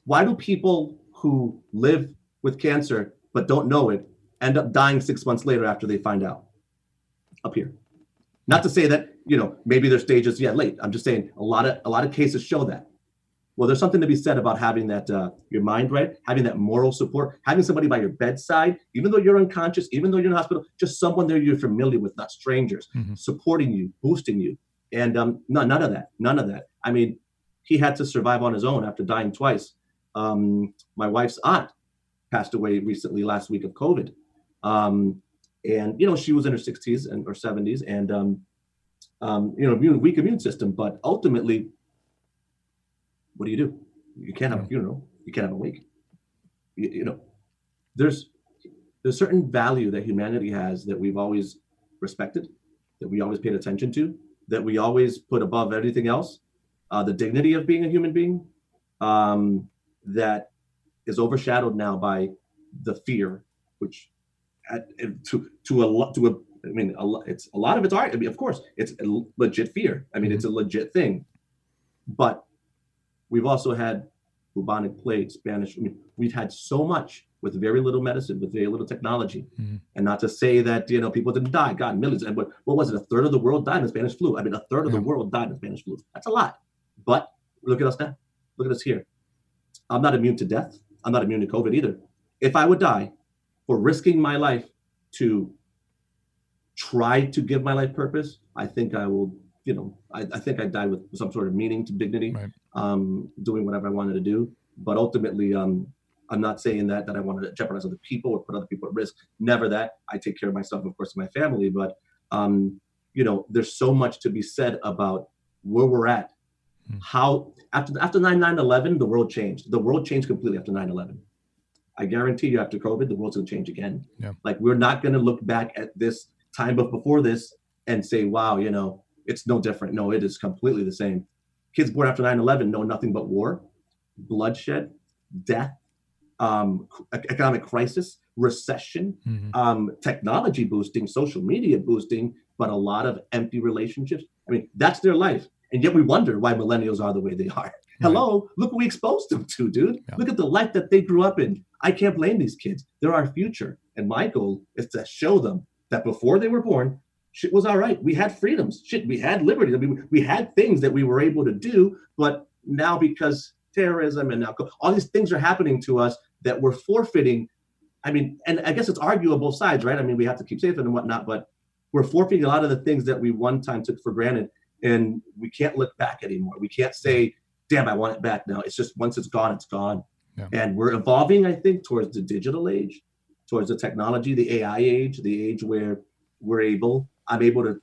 why do people who live with cancer but don't know it end up dying six months later after they find out? Up here. Not to say that, you know, maybe their stage is yet late. I'm just saying a lot of a lot of cases show that. Well, there's something to be said about having that uh, your mind right, having that moral support, having somebody by your bedside, even though you're unconscious, even though you're in the hospital, just someone there you're familiar with, not strangers, Mhm. supporting you, boosting you, and um, no, none of that, none of that. I mean, he had to survive on his own after dying twice. Um, my wife's aunt passed away recently last week of COVID, um, and you know she was in her 60s and or 70s, and um, um, you know immune, weak immune system, but ultimately what do you do? You can't have a funeral. You can't have a wake. You, you know, there's there's certain value that humanity has that we've always respected, that we always paid attention to, that we always put above everything else. Uh, the dignity of being a human being, um, that is overshadowed now by the fear, which at, to to a lot to a I mean, a, it's a lot of it's art. I mean, of course, it's a legit fear. I mean, it's a legit thing, but we've also had bubonic plague, Spanish. I mean, we've had so much with very little medicine, with very little technology, Mhm. and not to say that you know people didn't die. God, millions. And what what was it? A third of the world died in Spanish flu. I mean, a third of the world died in Spanish flu. That's a lot. But look at us now. Look at us here. I'm not immune to death. I'm not immune to COVID either. If I would die for risking my life to try to give my life purpose, I think I will, you know, I, I think I die with some sort of meaning to dignity, Right. um, doing whatever I wanted to do. But ultimately, um, I'm not saying that that I want to jeopardize other people or put other people at risk. Never that. I take care of myself, of course, my family. But um, you know, there's so much to be said about where we're at. Hmm. How after after 9-11, the world changed. The world changed completely after 9-11. I guarantee you, after COVID, the world's gonna change again. Yeah. Like we're not gonna look back at this time but before this and say, wow, you know, it's no different. No, it is completely the same. Kids born after 9-11 know nothing but war, bloodshed, death, um, economic crisis, recession, Mhm. um, technology boosting, social media boosting, but a lot of empty relationships. I mean, that's their life. And yet we wonder why millennials are the way they are. Hello, look what we exposed them to, dude. Yeah. Look at the life that they grew up in. I can't blame these kids. They're our future. And my goal is to show them that before they were born, shit was all right. We had freedoms. Shit, we had liberty. I mean, we had things that we were able to do, but now because terrorism and now all these things are happening to us that we're forfeiting. I mean, and I guess it's arguable both sides, right? I mean, we have to keep safe and whatnot, but we're forfeiting a lot of the things that we one time took for granted, and we can't look back anymore. We can't say, "Damn, I want it back now." It's just once it's gone, it's gone. Yeah. And we're evolving, I think, towards the digital age, towards the technology, the AI age, the age where we're able, I'm able to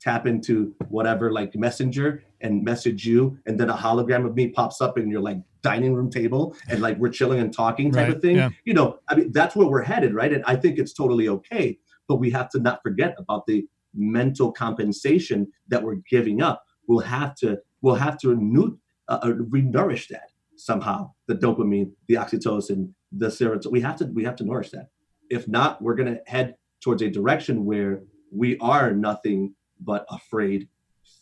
tap into whatever like messenger and message you and then a hologram of me pops up in your like dining room table and like we're chilling and talking type Right, of thing yeah. you know i mean that's where we're headed right and i think it's totally okay but we have to not forget about the mental compensation that we're giving up we'll have to we'll have to renew, uh, uh, re-nourish that somehow. The dopamine the oxytocin the serotonin we have to we have to nourish that. If not we're going to head towards a direction where we are nothing but afraid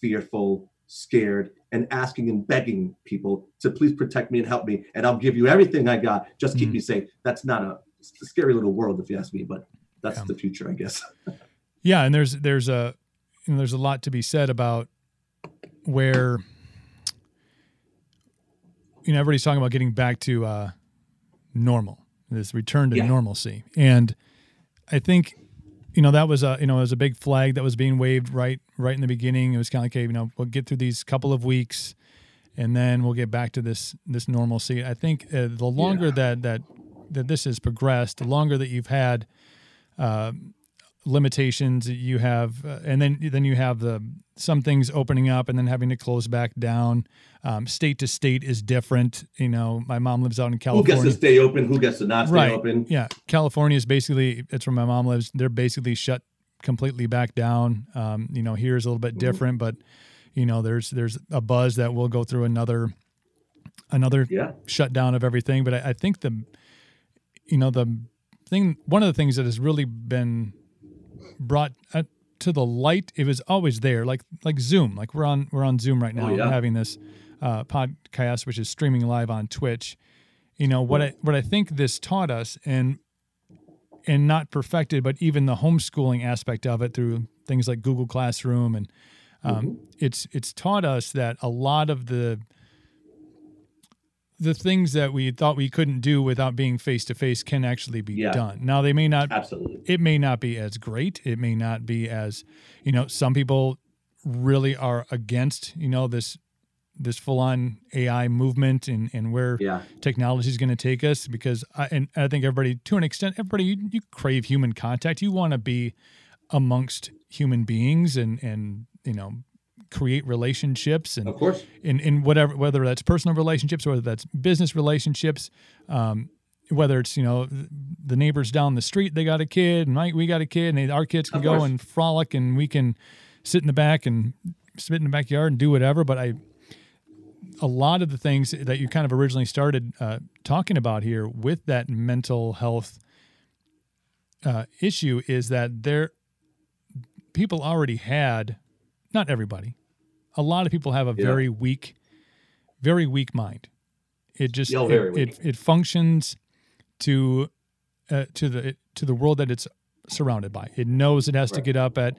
fearful scared and asking and begging people to please protect me and help me and i'll give you everything i got. Just keep Mhm. me safe. That's not a, a scary little world if you ask me but that's Yeah. the future i guess Yeah, and there's there's a you know, there's a lot to be said about where you know everybody's talking about getting back to uh, normal, this return to Yeah. normalcy, and I think you know that was a you know it was a big flag that was being waved right right in the beginning. It was kind of like, okay, you know, we'll get through these couple of weeks, and then we'll get back to this this normalcy. I think uh, the longer Yeah. that that that this has progressed, the longer that you've had uh, limitations you have, uh, and then then you have the some things opening up and then having to close back down. Um, state to state is different. You know, my mom lives out in california who gets to stay open who gets to not stay right. open Yeah, California is basically it's where my mom lives. They're basically shut completely back down. Um, you know, here is a little bit different, but you know, there's there's a buzz that will go through another another yeah shutdown of everything. But I, I think the, you know, the thing, one of the things that has really been brought uh, to the light, it was always there, like like Zoom. Like we're on we're on Zoom right now, Oh, yeah. having this uh, podcast, which is streaming live on Twitch. You know what I what I think this taught us, and and not perfected, but even the homeschooling aspect of it through things like Google Classroom and um, it's it's taught us that a lot of the the things that we thought we couldn't do without being face to face can actually be Yeah. done. Now they may not absolutely it may not be as great. It may not be as you know, some people really are against, you know, this this full on AI movement and, and where yeah technology is going to take us because I, and I think everybody to an extent everybody you, you crave human contact you want to be amongst human beings and and you know create relationships and of course. in, in whatever whether that's personal relationships or whether that's business relationships um, whether it's you know the neighbors down the street they got a kid and my, we got a kid and they, our kids can go and frolic and we can sit in the back and sit in the backyard and do whatever but i a lot of the things that you kind of originally started uh, talking about here with that mental health uh, issue is that there people already had not everybody a lot of people have a Yeah. very weak very weak mind. It just it, it, it functions to uh, to the to the world that it's surrounded by. It knows it has to get up at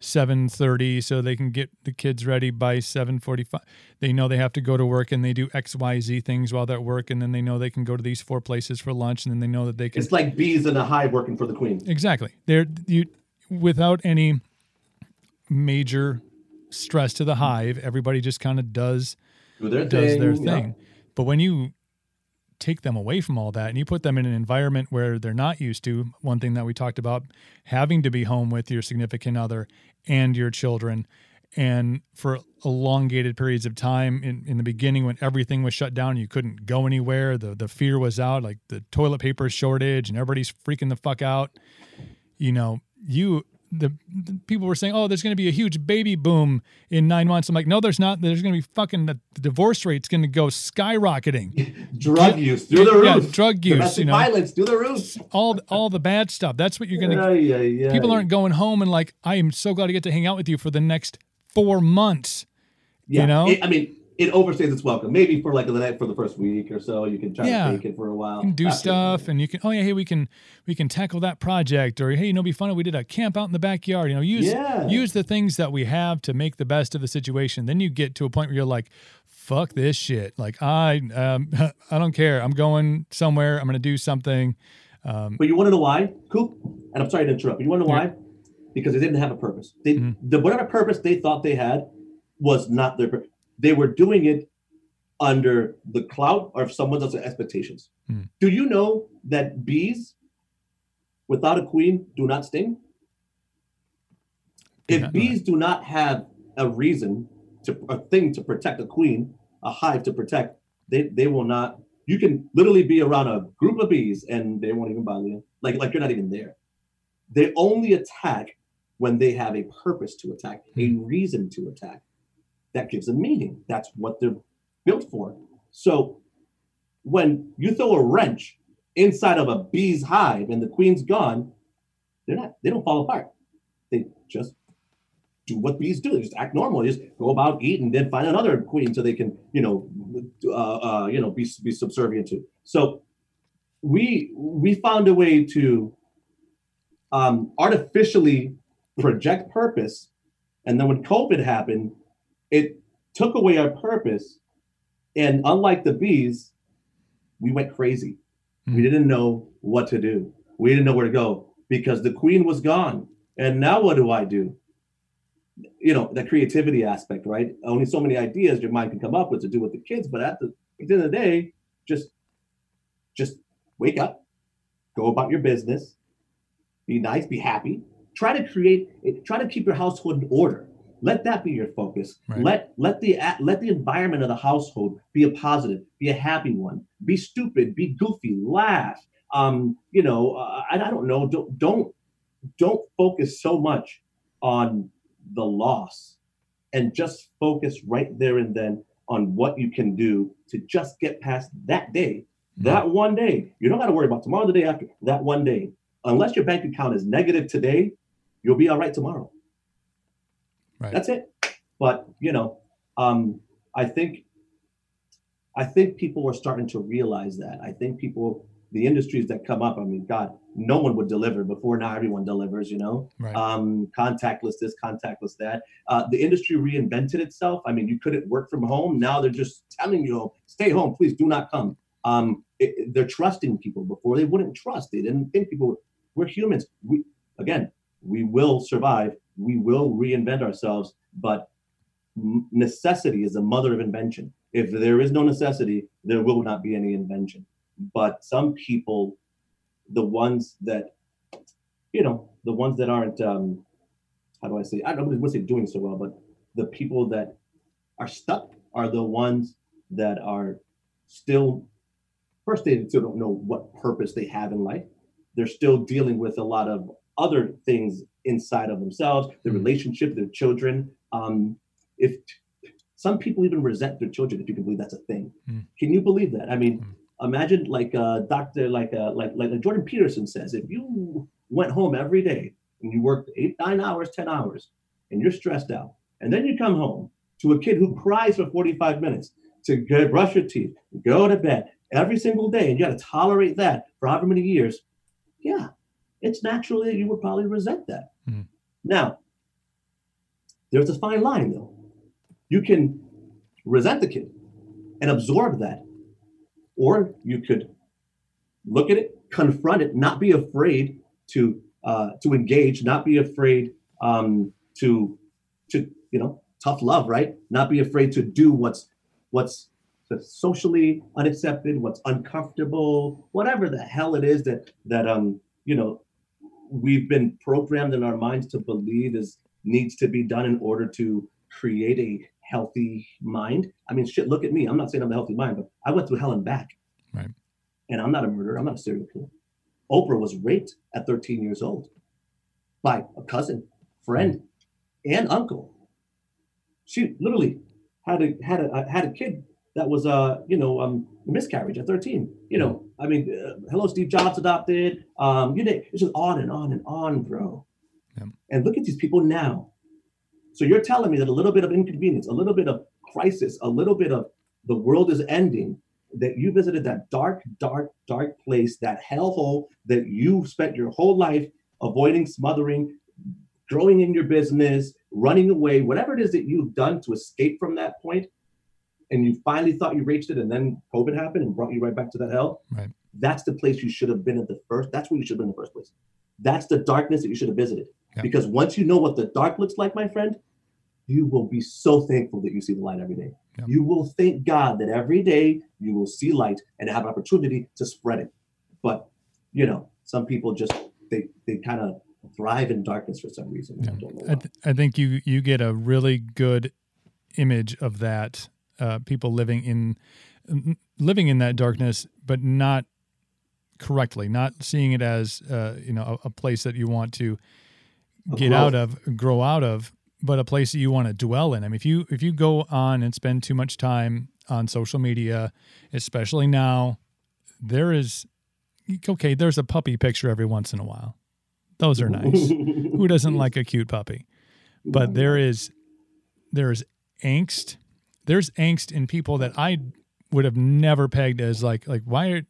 7:30 so they can get the kids ready by 7:45 they know they have to go to work and they do xyz things while they're at work and then they know they can go to these four places for lunch and then they know that they can it's like bees in a hive working for the queen. Exactly. There you without any major stress to the hive, everybody just kind of does do their does thing their yeah. thing. But when you take them away from all that and you put them in an environment where they're not used to, one thing that we talked about, having to be home with your significant other and your children and for elongated periods of time in, in the beginning when everything was shut down you couldn't go anywhere the the fear was out like the toilet paper shortage and everybody's freaking the fuck out you know you the, the people were saying oh there's going to be a huge baby boom in nine months. I'm like no there's not. There's going to be fucking the, the divorce rate's going to go skyrocketing. Drug use through the roof. yeah, drug use, domestic you know. violence through the roof. All all the bad stuff. That's what you're going to yeah, yeah, people aren't going home and like i am so glad to get to hang out with you for the next four months. You know? it- I mean, it overstays its welcome. Maybe for like the night for the first week or so, you can try Yeah. to fake it for a while. You can do After- stuff and you can oh yeah hey we can we can tackle that project or hey you know be fun we did a camp out in the backyard you know use Yeah. use the things that we have to make the best of the situation then you get to a point where you're like fuck this shit like i um i don't care i'm going somewhere i'm gonna do something But you want to know why, Coop? And I'm sorry to interrupt. But you want to know why? Because they didn't have a purpose. They Mm-hmm. the whatever purpose they thought they had was not their purpose. They were doing it under the clout of someone else's expectations. Hmm. Do you know that bees without a queen do not sting? If know bees do not have a reason to a thing to protect a queen, a hive to protect, they they will not. You can literally be around a group of bees and they won't even bother you. Like like you're not even there. They only attack when they have a purpose to attack, a reason to attack. That gives them meaning. That's what they're built for. So when you throw a wrench inside of a bee's hive and the queen's gone, they're not. They don't fall apart. They just do what bees do. They just act normal. They just go about eat and then find another queen so they can, you know, uh, uh, you know, be be subservient to. So we we found a way to um, artificially project purpose, and then when COVID happened, it took away our purpose. And unlike the bees, we went crazy. We Hmm. didn't know what to do. We didn't know where to go because the queen was gone. And now what do I do? You know, the creativity aspect, right? Only so many ideas your mind can come up with to do with the kids, but at the, at the end of the day, just just wake up, go about your business, be nice, be happy. Try to create, try to keep your household in order. Let that be your focus. Right. Let let the let the environment of the household be a positive, be a happy one. Be stupid, be goofy, laugh. Um, you know, uh, I, I don't know. Don't don't don't focus so much on the loss, and just focus right there and then on what you can do to just get past that day, that one day. You don't got to worry about tomorrow, the day after. That one day, unless your bank account is negative today, you'll be all right tomorrow. Right. That's it. But you know, um, I think I think people are starting to realize that. I think people, the industries that come up, I mean, God, no one would deliver before. Now everyone delivers. You know, Right. um, contactless this, contactless that. Uh, the industry reinvented itself. I mean, you couldn't work from home. Now they're just telling you, stay home, please do not come. Um, it- they're trusting people before they wouldn't trust. They didn't think people. Would. We're humans. We again, we will survive. We will reinvent ourselves, but necessity is the mother of invention. If there is no necessity, there will not be any invention. But some people, the ones that, you know, the ones that aren't, um, how do I say? I don't want to say doing so well, but the people that are stuck are the ones that are still. First, they still don't know what purpose they have in life. They're still dealing with a lot of other things inside of themselves, their relationship, their children. Um, if some people even resent their children, if you can believe that's a thing. Mm. Can you believe that? I mean, Mm. imagine like uh, Doctor, like uh, like like like Jordan Peterson says, if you went home every day and you worked eight, nine hours, ten hours, and you're stressed out, and then you come home to a kid who cries for 45 minutes to go brush your teeth, go to bed every single day, and you got to tolerate that for however many years, yeah, it's natural that you would probably resent that. Mhm. Now, there's a fine line though. You can resent the kid and absorb that, or you could look at it, confront it, not be afraid to uh, to engage, not be afraid um, to to you know tough love, right? Not be afraid to do what's what's socially unaccepted, what's uncomfortable, whatever the hell it is that that um you know we've been programmed in our minds to believe is needs to be done in order to create a healthy mind. I mean, shit, look at me. I'm not saying I'm a healthy mind, but I went through hell and back. Right. And I'm not a murderer. I'm not a serial killer. Oprah was raped at 13 years old by a cousin, friend, and uncle. She literally had a had a had a kid that was uh you know um a miscarriage at 13. You know, I mean, uh, hello, Steve Jobs adopted. Um, you know, it's just on and on and on, bro. Yeah. And look at these people now, So you're telling me that a little bit of inconvenience, a little bit of crisis, a little bit of the world is ending, that you visited that dark, dark, dark place, that hellhole that you spent your whole life avoiding, smothering, growing in your business, running away, whatever it is that you've done to escape from that point, and you finally thought you reached it, and then COVID happened and brought you right back to that hell. Right. That's the place you should have been at the first. That's where you should have been in the first place. That's the darkness that you should have visited. Yeah. Because once you know what the dark looks like, my friend, you will be so thankful that you see the light every day. Yeah. You will thank God that every day you will see light and have an opportunity to spread it. But you know, some people just they they kind of thrive in darkness for some reason. I don't know I, th- I think you you get a really good image of that uh, people living in living in that darkness, but not correctly, not seeing it as uh, you know a, a place that you want to get out of, grow out of, but a place that you want to dwell in. I mean, if you if you go on and spend too much time on social media, especially now, there is okay. There's a puppy picture every once in a while. Those are nice. Who doesn't like a cute puppy? But there is there is angst. There's angst in people that I would have never pegged as like like why are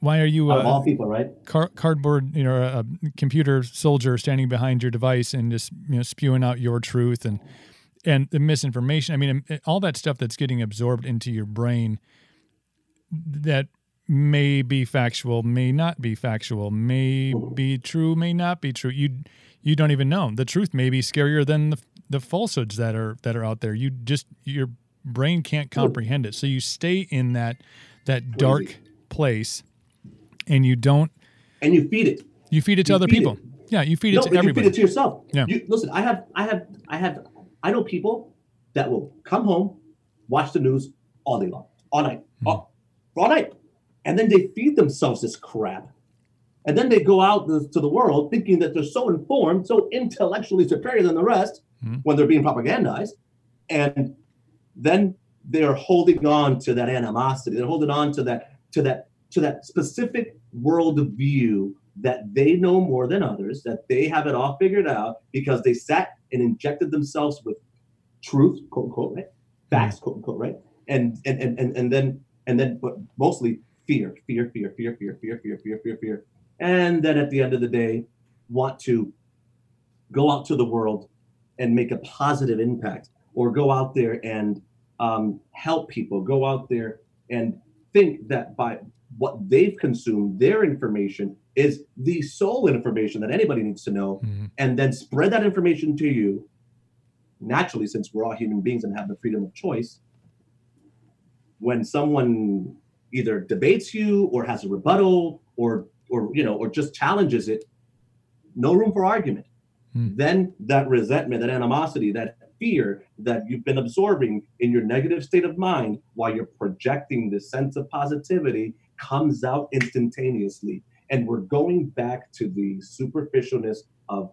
why are you Out of uh, all people, right? car, cardboard you know a computer soldier standing behind your device and just you know spewing out your truth and and the misinformation. I mean um, all that stuff that's getting absorbed into your brain that may be factual, may not be factual, may mm-hmm. be true, may not be true. You you don't even know. The truth may be scarier than the the falsehoods that are that are out there. You just your brain can't comprehend it. So you stay in that that dark place and you don't And you feed it. you feed it to You other people. it. Yeah, you feed it no, to but you everybody. feed it to yourself. Yeah. You, listen, I have, I have, I have, I know people that will come home, watch the news all day long, all night, Hmm. all, all night, and then they feed themselves this crap, and then they go out to the world thinking that they're so informed, so intellectually superior than the rest, Hmm. when they're being propagandized, and then they're holding on to that animosity. They're holding on to that to that to that specific worldview that they know more than others, that they have it all figured out because they sat and injected themselves with truth, quote unquote, right? Facts, quote unquote, right? And and and and, and then and then but mostly fear, fear, fear, fear, fear, fear, fear, fear, fear, fear. And then at the end of the day, want to go out to the world and make a positive impact or go out there and um, help people go out there and think that by what they've consumed their information is the sole information that anybody needs to know Mhm. and then spread that information to you naturally since we're all human beings and have the freedom of choice when someone either debates you or has a rebuttal or or you know or just challenges it no room for argument. Hmm. then that resentment that animosity that fear that you've been absorbing in your negative state of mind while you're projecting this sense of positivity comes out instantaneously. And we're going back to the superficialness of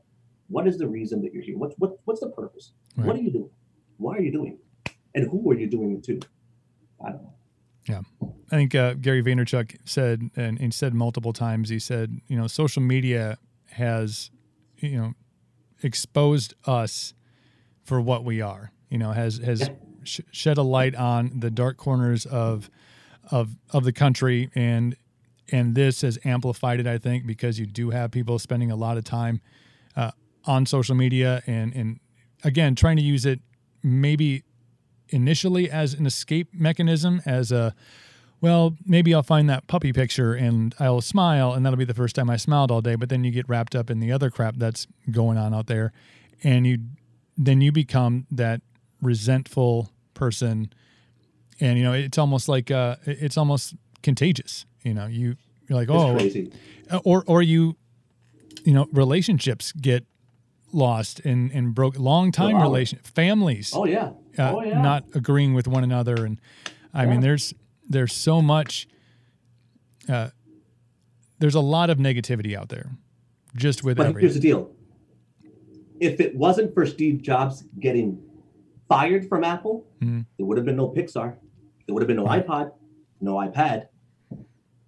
what is the reason that you're here? What's what, what's the purpose? What are you doing? Why are you doing it? And who are you doing it to? I don't know I think uh, Gary Vaynerchuk said, and he said multiple times, he said, you know, social media has, you know, exposed us for what we are. You know, has has Yeah. sh- shed a light on the dark corners of of of the country, and and this has amplified it. I think because you do have people spending a lot of time uh, on social media, and and again trying to use it maybe initially as an escape mechanism, as a well, maybe I'll find that puppy picture and I'll smile, and that'll be the first time I smiled all day. But then you get wrapped up in the other crap that's going on out there, and you then you become that resentful person, and you know it's almost like uh, it's almost contagious. You know, you you're like, it's oh, crazy or or you you know relationships get lost and and broke long time Wow. relation families oh yeah uh, oh yeah not agreeing with one another and i mean there's there's so much uh there's a lot of negativity out there just with But here's the deal. If it wasn't for Steve Jobs getting fired from Apple, Mhm. there would have been no Pixar. There would have been no iPod, no iPad.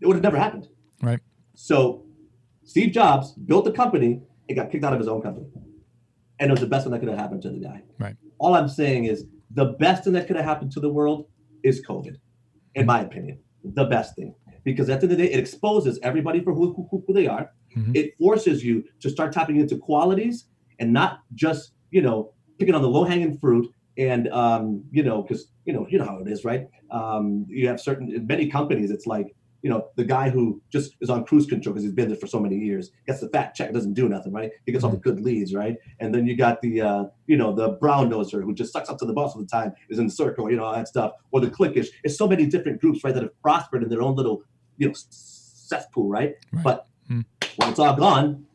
It would have never happened. right So Steve Jobs built a company and got kicked out of his own company. and it was the best thing that could have happened to the guy. Right. All I'm saying is the best thing that could have happened to the world is COVID, in my opinion. The best thing. Because at the end of the day, it exposes everybody for who, who, who they are. Mhm. It forces you to start tapping into qualities and not just, you know, picking on the low hanging fruit. And, um, you know, because, you know, you know how it is, right? Um, you have certain, many companies, it's like, you know, the guy who just is on cruise control because he's been there for so many years gets the fat check, doesn't do nothing, right? He gets all the good leads, right? And then you got the, uh, you know, the brown noser who just sucks up to the boss all the time, is in the circle, you know, all that stuff, or the cliquish. It's so many different groups, right, that have prospered in their own little, you know, cesspool, right? Right. But Hmm. when it's all gone,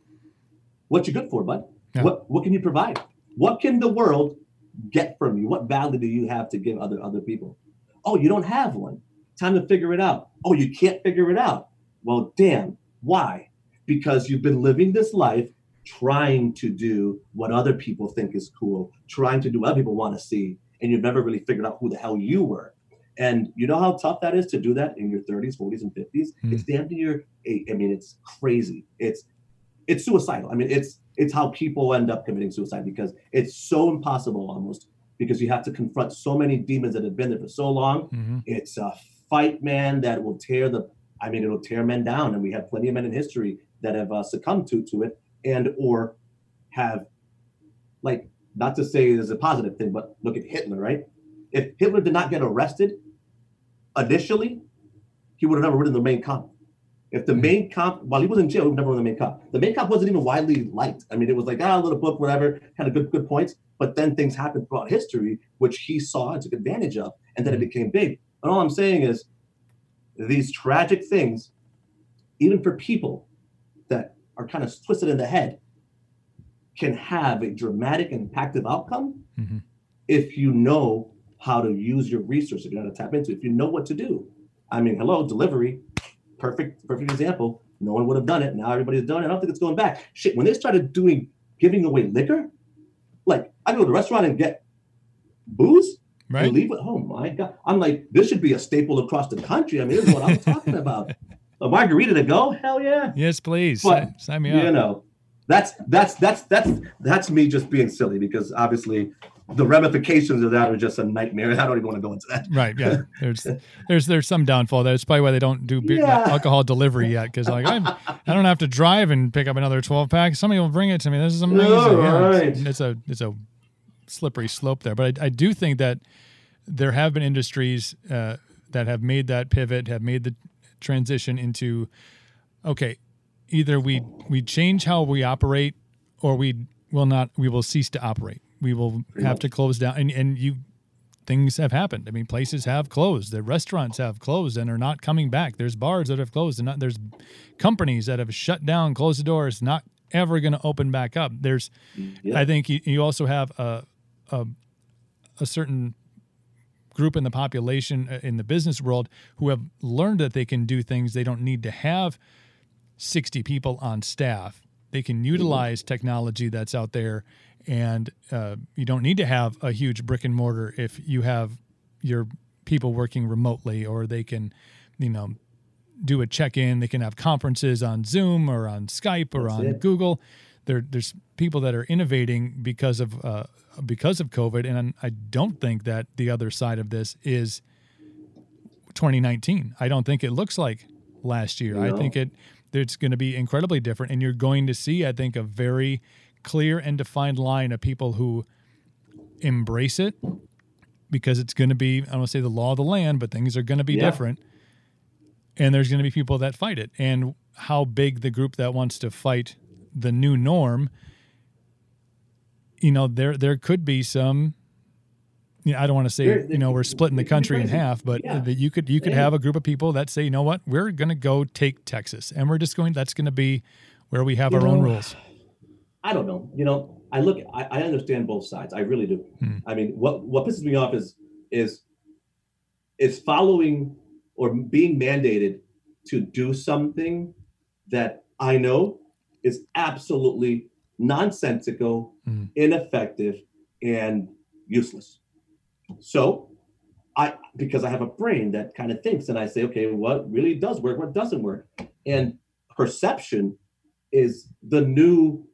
what you good for, bud? Yeah. What what can you provide? What can the world get from you? What value do you have to give other other people? Oh, you don't have one. Time to figure it out. Oh, you can't figure it out. Well, damn. Why? Because you've been living this life trying to do what other people think is cool, trying to do what other people want to see, and you've never really figured out who the hell you were. And you know how tough that is to do that in your 30s, 40s, and 50s. Hmm. It's damn near. I mean, it's crazy. It's it's suicidal. I mean, it's it's how people end up committing suicide because it's so impossible almost because you have to confront so many demons that have been there for so long. Mhm. It's a fight, man, that will tear the. I mean, it'll tear men down, and we have plenty of men in history that have uh, succumbed to to it, and or have, like, not to say it's a positive thing, but look at Hitler, right? If Hitler did not get arrested initially, he would have never written the Mein Kampf. If the Mein Kampf, while he was in jail, he would never written the Mein Kampf. The Mein Kampf wasn't even widely liked. I mean, it was like ah, a little book, whatever, had a good, good points. But then things happened throughout history, which he saw and took advantage of, and then it became big. And all I'm saying is, these tragic things, even for people that are kind of twisted in the head, can have a dramatic, impactful outcome Mhm. if you know how to use your resources, you know how to tap into, if you know what to do. I mean, hello, delivery, perfect, perfect example. No one would have done it. Now everybody's done it. I don't think it's going back. Shit, when they started doing giving away liquor, like I go to the restaurant and get booze Right. leave it. Oh my god! I'm like, this should be a staple across the country. I mean, this is what I'm talking about. A margarita to go? Hell yeah! Yes, please. But, Sign me you know that's that's that's that's that's me just being silly because obviously the ramifications of that are just a nightmare i don't even want to go into that Right. Yeah. There's there's there's some downfall. That's probably why they don't do beer, Yeah. alcohol delivery yet. Because like I'm, I don't have to drive and pick up another 12 pack. Somebody will bring it to me. This is amazing. Yeah, it's, right. it's a it's a slippery slope there. But I, I do think that there have been industries uh, that have made that pivot, have made the transition into okay, either we we change how we operate, or we will not. We will cease to operate. We will have to close down. And and you things have happened. I mean, places have closed. The restaurants have closed and are not coming back. There's bars that have closed and not, there's companies that have shut down, closed the doors, not ever going to open back up. There's, Yeah. I think you, you also have a, a a certain group in the population uh, in the business world who have learned that they can do things. They don't need to have 60 people on staff. They can utilize technology that's out there, and uh, you don't need to have a huge brick and mortar if you have your people working remotely, or they can, you know, do a check in. They can have conferences on Zoom or on Skype or That's on it. Google. There, there's people that are innovating because of uh, because of COVID, and I don't think that the other side of this is 2019. I don't think it looks like last year. I think it it's going to be incredibly different, and you're going to see, I think, a very clear and defined line of people who embrace it because it's going to be I don't want to say the law of the land, but things are going to be Yeah. different, and there's going to be people that fight it, and how big the group that wants to fight the new norm. You know, there there could be some you know, I don't want to say There- you know we're splitting the country in half, but Yeah. that you could you could Yeah. have a group of people that say, you know what, we're going to go take Texas, and we're just going. That's going to be where we have You our own rules. I don't know. You know, I look. I, I understand both sides. I really do. Hmm. I mean, what what pisses me off is is is following or being mandated to do something that I know is absolutely nonsensical, Hmm. ineffective, and useless. So, I because I have a brain that kind of thinks, and I say, okay, what really does work, what doesn't work, and perception is the new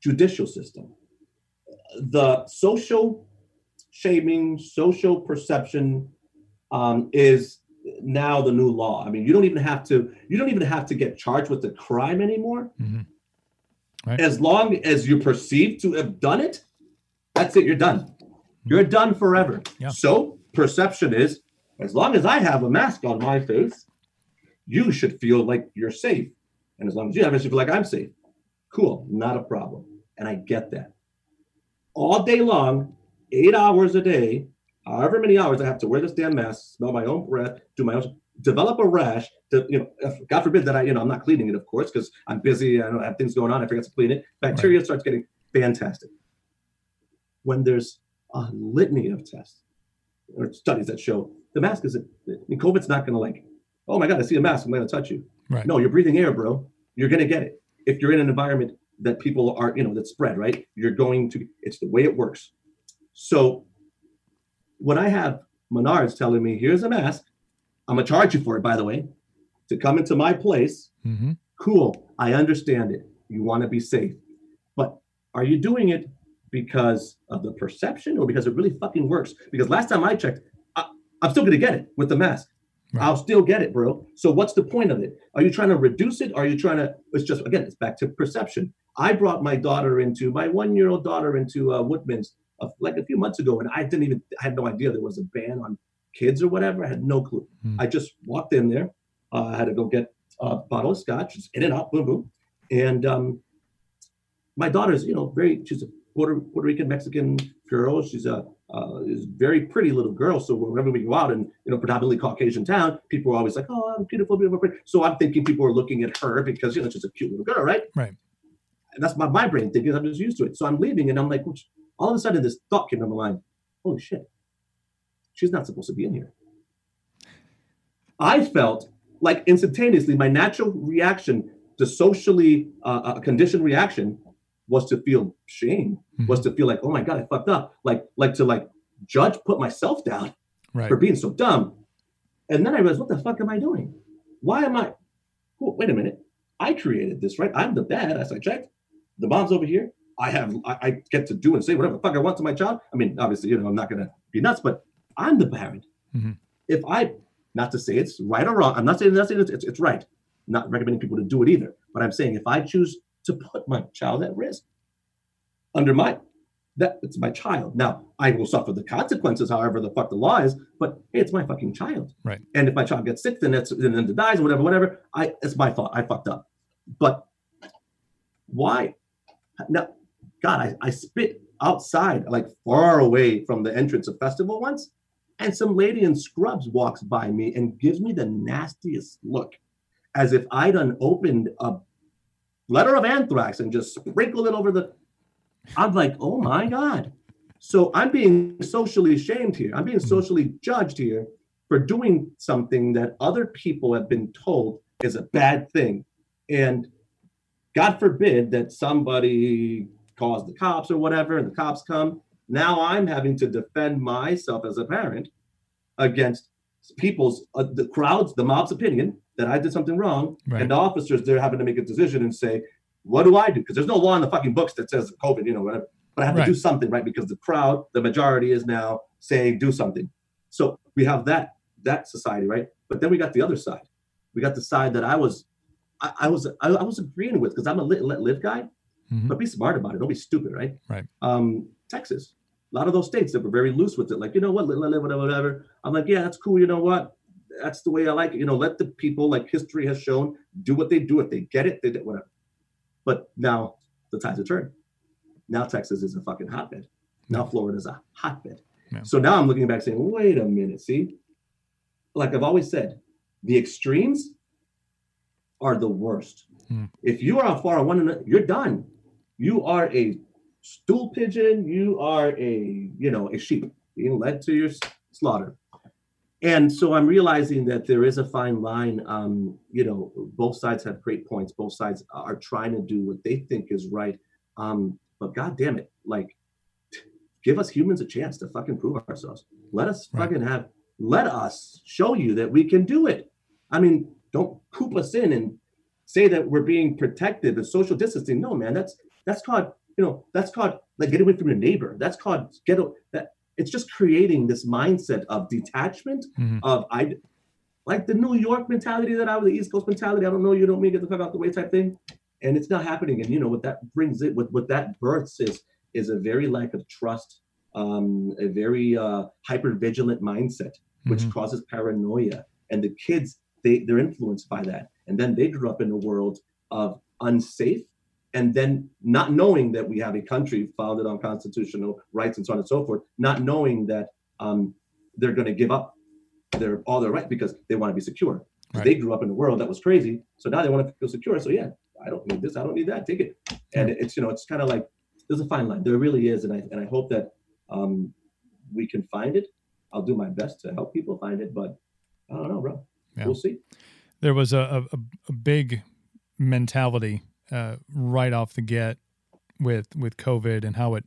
judicial system. the social shaming, social perception um, is now the new law. I mean, you don't even have to you don't even have to get charged with the crime anymore. Mhm. Right. As long as you're perceived to have done it, that's it. You're done. You're mm-hmm. done forever. Yeah. So perception is as long as I have a mask on my face, you should feel like you're safe. And as long as you have it, you feel like I'm safe. Cool, not a problem. And I get that. All day long, eight hours a day, however many hours I have to wear this damn mask, smell my own breath, do my own, develop a rash. To, you know, God forbid that I, you know, I'm not cleaning it, of course, because I'm busy. I don't have things going on. I forget to clean it. Bacteria starts getting fantastic. When there's a litany of tests or studies that show the mask is, I mean, COVID's not going to like, oh my God, I see a mask. I'm going to touch you. Right. No, you're breathing air, bro. You're going to get it. If you're in an environment that people are, you know, that spread, right? You're going to, it's the way it works. So when I have Menards telling me, here's a mask, I'm to charge you for it, by the way, to come into my place, hmm cool. I understand it. You want to be safe. But are you doing it because of the perception or because it really fucking works? Because last time I checked, I, I'm still going to get it with the mask. Right. I'll still get it, bro. So what's the point of it? Are you trying to reduce it? Are you trying to? It's just again, it's back to perception. I brought my daughter into my one-year-old daughter into uh, Woodman's uh, like a few months ago, and I didn't even I had no idea there was a ban on kids or whatever. I had no clue. Hmm. I just walked in there. Uh, I had to go get a bottle of scotch, just in and out, boom, boom. And um, my daughter's, you know, very, she's a Puerto, Puerto Rican Mexican girl. She's a uh, is very pretty little girl. So whenever we go out in, you know, predominantly Caucasian town, people are always like, oh, I'm beautiful, beautiful, pretty. So I'm thinking people are looking at her because, you know, she's a cute little girl, right? Right. And that's my, my brain thinking, I'm just used to it. So I'm leaving and I'm like, all of a sudden this thought came to my mind, holy shit, she's not supposed to be in here. I felt like instantaneously my natural reaction to socially uh, a conditioned reaction was to feel shame, was to feel like, oh my god, I fucked up, like like to like judge, put myself down Right. for being so dumb. And then I realized, what the fuck am I doing? Why am I? Oh, wait a minute, I created this, right? I'm the dad. As I checked, the mom's over here. I have I, I get to do and say whatever the fuck I want to my child. I mean, obviously, you know, I'm not gonna be nuts, but I'm the parent. Mhm. If I, not to say it's right or wrong, I'm not saying, not saying it's, it's, it's right. Not recommending people to do it either. But I'm saying if I choose to put my child at risk under my that it's my child. Now I will suffer the consequences, however the fuck the law is. But hey, it's my fucking child. Right. And if my child gets sick, then it's then it dies, or whatever, whatever. I it's my fault. I fucked up. But why? Now, God, I, I spit outside, like far away from the entrance of festival once, and some lady in scrubs walks by me and gives me the nastiest look, as if I'd unopened a letter of anthrax and just sprinkled it over the. I'm like, oh my God. So I'm being socially shamed here. I'm being mm-hmm. socially judged here for doing something that other people have been told is a bad thing. And God forbid that somebody calls the cops or whatever, and the cops come. Now I'm having to defend myself as a parent against people's, uh, the crowds, the mob's opinion that I did something wrong, Right. and the officers they're having to make a decision and say, what do I do? Because there's no law in the fucking books that says COVID, you know, whatever. But I have Right. to do something, right? Because the crowd, the majority is now saying do something. So we have that that society, right? But then we got the other side. We got the side that I was, I, I was, I, I was agreeing with because I'm a let, let live guy. Mhm. But be smart about it. Don't be stupid, right? Right. Um, Texas, a lot of those states that were very loose with it, like you know what, whatever, whatever. I'm like, yeah, that's cool. You know what? That's the way I like it. You know, let the people, like history has shown, do what they do. If they get it, they do whatever. But now the tides have turned. Now Texas is a fucking hotbed. Now Florida is a hotbed. Yeah. So now I'm looking back saying, wait a minute, see, like I've always said, the extremes are the worst. Hmm. If you are a far one you're done. You are a stool pigeon. You are a, you know, a sheep being led to your slaughter. And so I'm realizing that there is a fine line. Um, you know, both sides have great points. Both sides are trying to do what they think is right. Um, but god damn it, like give us humans a chance to fucking prove ourselves. Let us fucking have let us show you that we can do it. I mean, don't coop us in and say that we're being protective and social distancing. No, man, that's that's called you know, that's called like get away from your neighbor. That's called get that. It's just creating this mindset of detachment Mhm. of I, like the New York mentality that I was the East Coast mentality. I don't know you, don't me, get the fuck out the way type thing, and it's not happening. And you know what that brings it, what what that births is is a very lack of trust, um, a very uh, hyper vigilant mindset, which Mhm. causes paranoia, and the kids they they're influenced by that, and then they grew up in a world of unsafe and then not knowing that we have a country founded on constitutional rights and so on and so forth, not knowing that um, they're going to give up their all their rights because they want to be secure. Right. They grew up in a world that was crazy, so now they want to feel secure. So yeah, I don't need this, I don't need that, take it. And it's you know it's kind of like there's a fine line. There really is, and I and I hope that um, we can find it. I'll do my best to help people find it, but I don't know, bro. Yeah. We'll see. there was a, a, a big mentality uh, right off the get with with COVID and how it,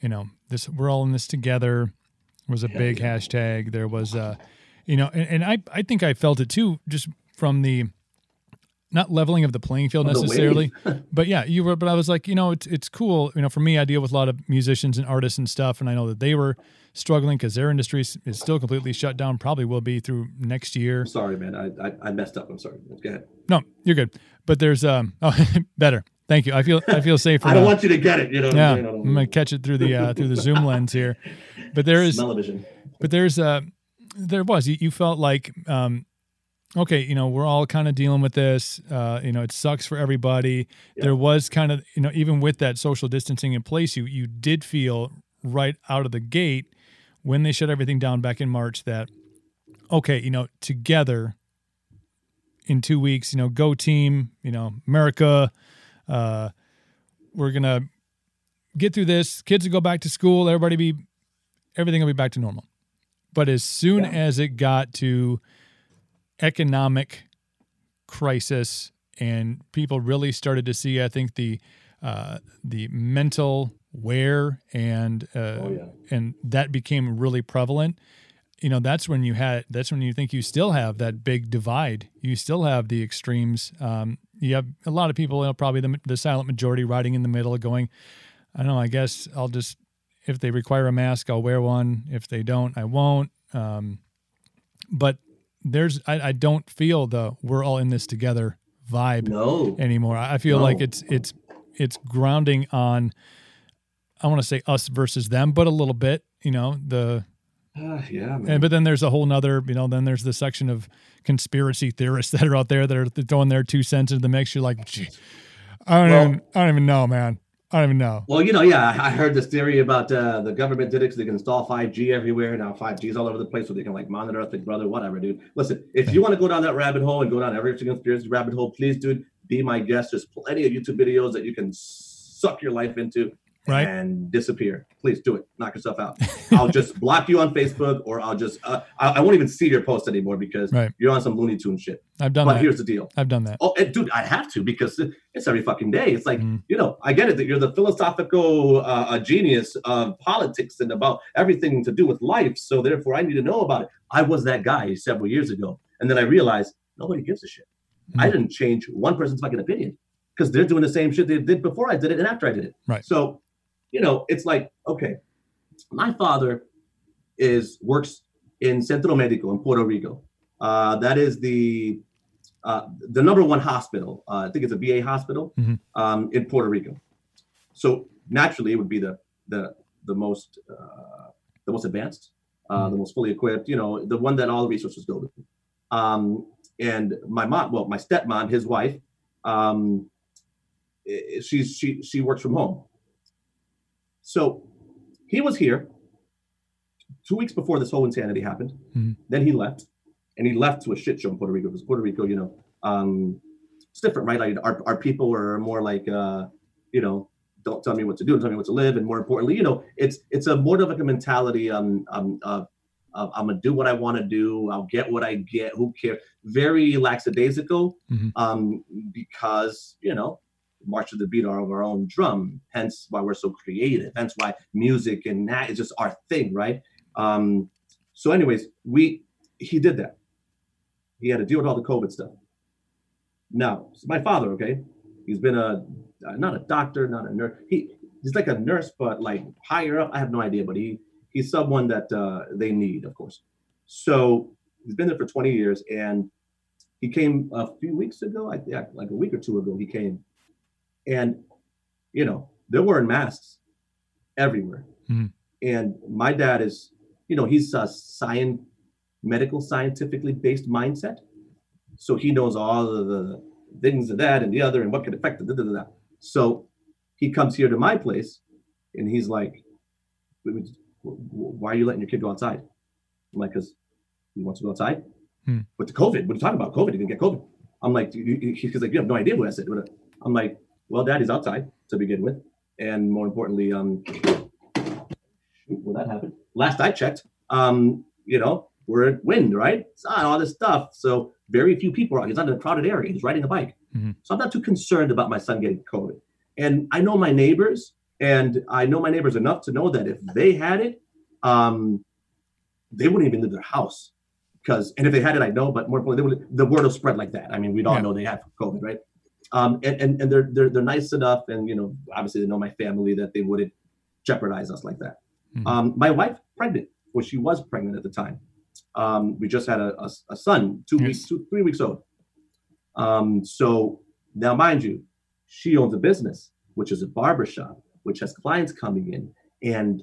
you know, this we're all in this together was a big hashtag. There was, uh, you know, and, and I I think I felt it too, just from the not leveling of the playing field necessarily, but yeah, you were. But I was like, you know, it's it's cool. You know, for me, I deal with a lot of musicians and artists and stuff, and I know that they were struggling because their industry is is still completely shut down. Probably will be through next year. I'm sorry, man. I, I I messed up. I'm sorry. Go ahead. No, you're good. But there's um oh better. Thank you. I feel I feel safer. I don't now. want you to get it. You know. yeah, I'm? I I'm gonna catch it through the uh, through the zoom lens here. But there is Smell-o-vision. but there's uh there was you, you felt like um okay you know we're all kind of dealing with this uh you know it sucks for everybody Yeah. there was kind of you know even with that social distancing in place you you did feel right out of the gate when they shut everything down back in march that okay you know together in two weeks you know go team you know america uh we're gonna get through this kids will go back to school everybody be everything will be back to normal. But as soon Yeah. as it got to economic crisis and people really started to see, I think the uh, the mental wear and uh, Oh, yeah. and that became really prevalent. You know, that's when you had that's when you think you still have that big divide. You still have the extremes. Um, you have a lot of people, you know, probably the, the silent majority, riding in the middle, going, I don't know. I guess I'll just if they require a mask, I'll wear one. If they don't, I won't. Um, but there's I, I don't feel the we're all in this together vibe No. anymore. I I feel like it's it's it's grounding on I want to say us versus them, but a little bit, you know, the Ah, yeah, man. and but then there's a whole nother, you know, then there's the section of conspiracy theorists that are out there that are throwing their two cents into the mix. You're like, I don't Well- even I don't even know, man. I don't even know. Well, you know, yeah, I heard this theory about uh, the government did it because they can install 5G everywhere. Now 5G is all over the place, so they can like monitor us, big brother, whatever, dude. Listen, if you want to go down that rabbit hole and go down every single conspiracy rabbit hole, please, dude, be my guest. There's plenty of YouTube videos that you can suck your life into Right. and disappear. Please do it. Knock yourself out. I'll just block you on Facebook, or I'll just uh, I, I won't even see your post anymore because Right. you're on some Looney Tune shit. I've done but that. here's the deal. I've done that. Oh, and dude, I have to because it's every fucking day. It's like, Mhm. you know, I get it that you're the philosophical uh, a genius of politics and about everything to do with life. So therefore, I need to know about it. I was that guy several years ago. And then I realized nobody gives a shit. I Mhm. didn't change one person's fucking opinion because they're doing the same shit they did before I did it and after I did it. Right. So, you know, it's like, okay, my father is works in Centro Médico in Puerto Rico. Uh, that is the uh, the number one hospital. Uh, I think it's a VA hospital Mhm. um, in Puerto Rico. So naturally, it would be the the the most uh, the most advanced, uh, the most fully equipped. You know, the one that all the resources go to. Um, and my mom, well, my stepmom, his wife, um, she's she she works from home. So he was here two weeks before this whole insanity happened. Mhm. Then he left, and he left to a shit show in Puerto Rico because Puerto Rico, you know, um, it's different, right? Like our, our people are more like, uh, you know, don't tell me what to do, and tell me what to live, and more importantly, you know, it's it's a more of like a mentality um, um, of, of I'm gonna do what I want to do, I'll get what I get, who cares? Very lackadaisical, Mhm. um, because you know march to the beat of our own drum. Hence why we're so creative. Hence why music and that is just our thing, right? Um, so, anyways, we he did that. He had to deal with all the COVID stuff. Now, so my father, okay, he's been a uh, not a doctor, not a nurse. He he's like a nurse, but like higher up. I have no idea, but he he's someone that uh, they need, of course. So he's been there for 20 years, and he came a few weeks ago. I think like a week or two ago, he came, and you know they're wearing masks everywhere. Mhm. And my dad is, you know, he's a science, medical, scientifically based mindset. So he knows all of the things of that and the other and what could affect the da, da, da, da. So he comes here to my place and he's like, "Wait, wait, why are you letting your kid go outside? I'm like, because he wants to go outside. Hmm. But the COVID, what are you talking about? COVID, he didn't get COVID. I'm like, he's like, you have no idea what I said. I'm like, well, daddy's outside to begin with. And more importantly, um, shoot, well, that happen? Last I checked, um, you know, we're at wind, right? It's not all this stuff. So very few people are. He's not in a crowded area. He's riding a bike. Mhm. So I'm not too concerned about my son getting COVID. And I know my neighbors, and I know my neighbors enough to know that if they had it, um, they wouldn't even leave their house. Because, and if they had it, I know, but more importantly, they would, the word will spread like that. I mean, we'd all Yeah. know they have COVID, right? Um, and, and, and they're, they're, they're nice enough, and, you know, obviously they know my family that they wouldn't jeopardize us like that. Mhm. Um, my wife pregnant, well, she was pregnant at the time. Um, we just had a, a, a son, two Yes. weeks, two, three weeks old. Um, so now, mind you, she owns a business, which is a barber shop, which has clients coming in and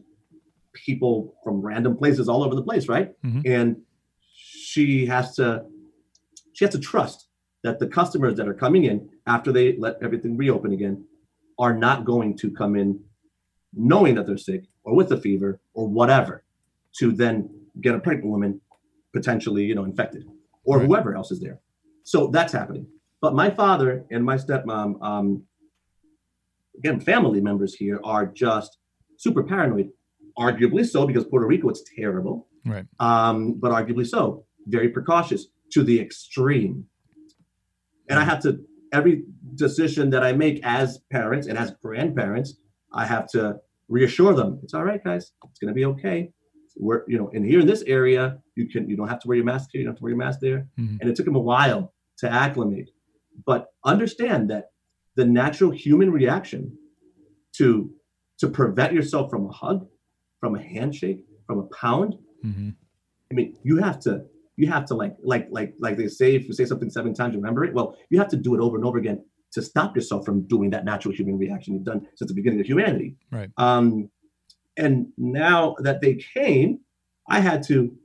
people from random places all over the place, right? Mhm. And she has to, she has to trust that the customers that are coming in after they let everything reopen again are not going to come in knowing that they're sick or with a fever or whatever to then get a pregnant woman potentially you know infected or Right. whoever else is there so that's happening but my father and my stepmom um again family members here are just super paranoid arguably so because puerto rico it's terrible Right. um, but arguably so, very precautious to the extreme. And I have to, every decision that I make as parents and as grandparents, I have to reassure them it's all right, guys, it's going to be okay. We're, you know, and here in this area, you can, you don't have to wear your mask here, you don't have to wear your mask there. Mhm. And it took them a while to acclimate. But understand that the natural human reaction to to prevent yourself from a hug, from a handshake, from a pound, hmm I mean, you have to, you have to like, like, like, like they say, if you say something seven times, remember it. Well, you have to do it over and over again to stop yourself from doing that natural human reaction you've done since the beginning of humanity. Right. Um, and now that they came, I had to,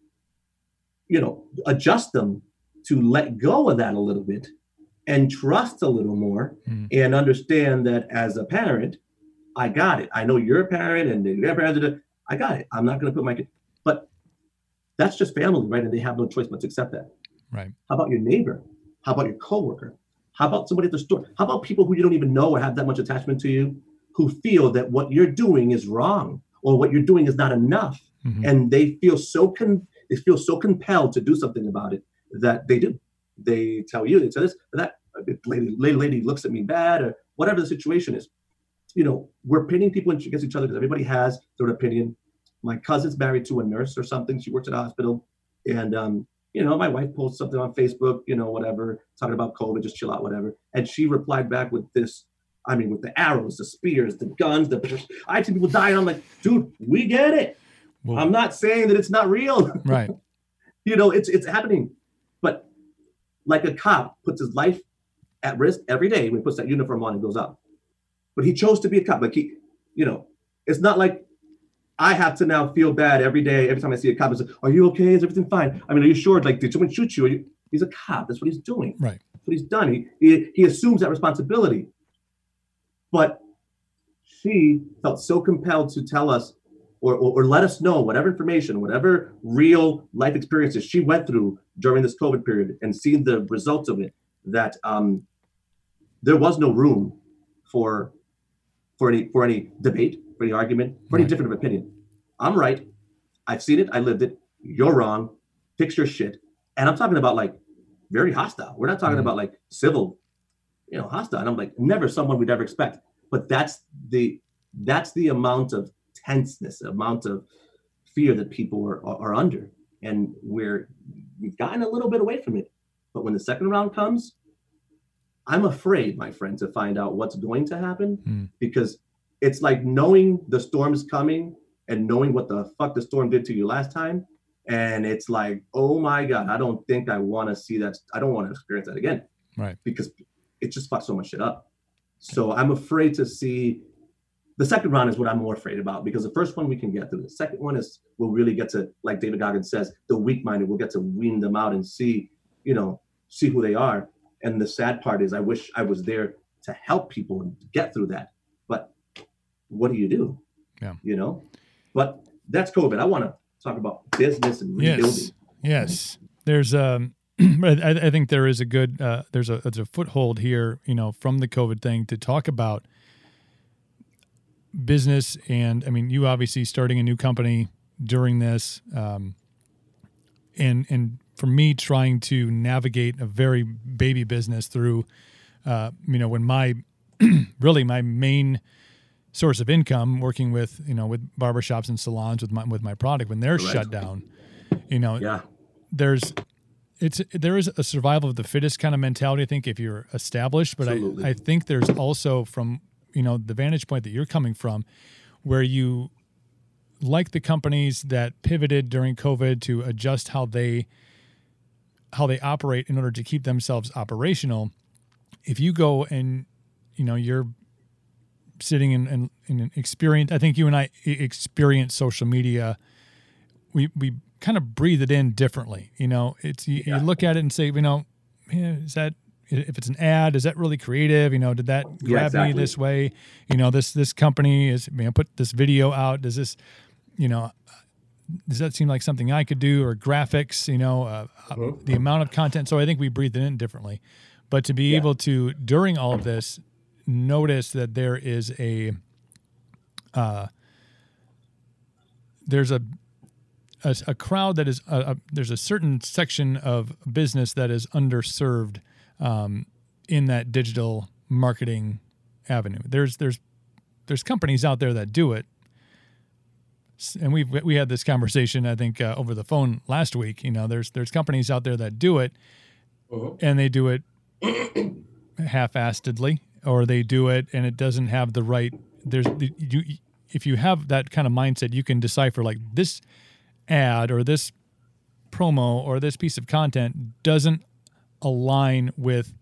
you know, adjust them to let go of that a little bit and trust a little more Mhm. and understand that as a parent, I got it. I know you're a parent and the grandparents are. I got it. I'm not going to put my kid, that's just family, right? And they have no choice but to accept that. Right. How about your neighbor? How about your coworker? How about somebody at the store? How about people who you don't even know or have that much attachment to you, who feel that what you're doing is wrong or what you're doing is not enough, Mhm. and they feel so con- they feel so compelled to do something about it that they do. They tell you, they tell this, that lady, lady, lady looks at me bad, or whatever the situation is. You know, we're pitting people against each other because everybody has their opinion. My cousin's married to a nurse or something. She works at a hospital, and um, you know, my wife posts something on Facebook, you know, whatever, talking about COVID, just chill out, whatever. And she replied back with this. I mean, with the arrows, the spears, the guns, the I see people dying. I'm like, dude, we get it. Well, I'm not saying that it's not real. right. you know, it's it's happening. But like a cop puts his life at risk every day when he puts that uniform on and goes out. But he chose to be a cop. Like he, you know, it's not like I have to now feel bad every day, every time I see a cop and say, Are you okay? Is everything fine? I mean, are you sure? Like, did someone shoot you? Are you? He's a cop. That's what he's doing. Right. That's what he's done. He, he he assumes that responsibility. But she felt so compelled to tell us or, or, or let us know whatever information, whatever real life experiences she went through during this COVID period and seen the results of it, that um, there was no room for for any for any debate, for any argument, for any Right. different of opinion. I'm right. I've seen it. I lived it. You're wrong. Fix your shit. And I'm talking about like very hostile. We're not talking Mhm. about like civil, you know, hostile. And I'm like never someone we'd ever expect. But that's the that's the amount of tenseness, amount of fear that people are, are, are under. And we're we've gotten a little bit away from it. But when the second round comes, I'm afraid, my friend, to find out what's going to happen Mm. because it's like knowing the storm's coming and knowing what the fuck the storm did to you last time. And it's like, oh my God, I don't think I want to see that. I don't want to experience that again. Right. Because it just fucked so much shit up. So I'm afraid to see the second round is what I'm more afraid about because the first one we can get through. The second one is we'll really get to, like David Goggins says, the weak minded, we'll get to wean them out and see, you know, see who they are. And the sad part is I wish I was there to help people get through that. What do you do? Yeah. You know? But that's COVID. I want to talk about business and rebuilding. Yes. Yes. There's um I, I think there is a good uh, there's a there's a foothold here, you know, from the COVID thing to talk about business and I mean you obviously starting a new company during this um and and for me trying to navigate a very baby business through uh you know when my really my main source of income working with you know with barbershops and salons with my with my product when they're Correct. shut down you know Yeah. there's it's there is a survival of the fittest kind of mentality i think if you're established but Absolutely. I, I think there's also from you know the vantage point that you're coming from where you like the companies that pivoted during covid to adjust how they how they operate in order to keep themselves operational if you go and you know you're sitting in, in, in an experience i think you and I experience social media. We we kind of breathe it in differently you know? It's you, you look at it and say you know "Man, is that if it's an ad is that really creative? You know did that Yeah, grab me this way? You know this this company is you know put this video out. Does this you know does that seem like something i could do or graphics you know uh, Mm-hmm. the amount of content? So i think we breathe it in differently. But to be able to during all of this notice that there is a uh there's a a, a crowd that is a, a, there's a certain section of business that is underserved um, in that digital marketing avenue. There's there's there's companies out there that do it, and we've we had this conversation I think uh, over the phone last week. You know, there's there's companies out there that do it, and they do it half-assedly, or they do it and it doesn't have the right. There's you if you have that kind of mindset, you can decipher like this ad or this promo or this piece of content doesn't align with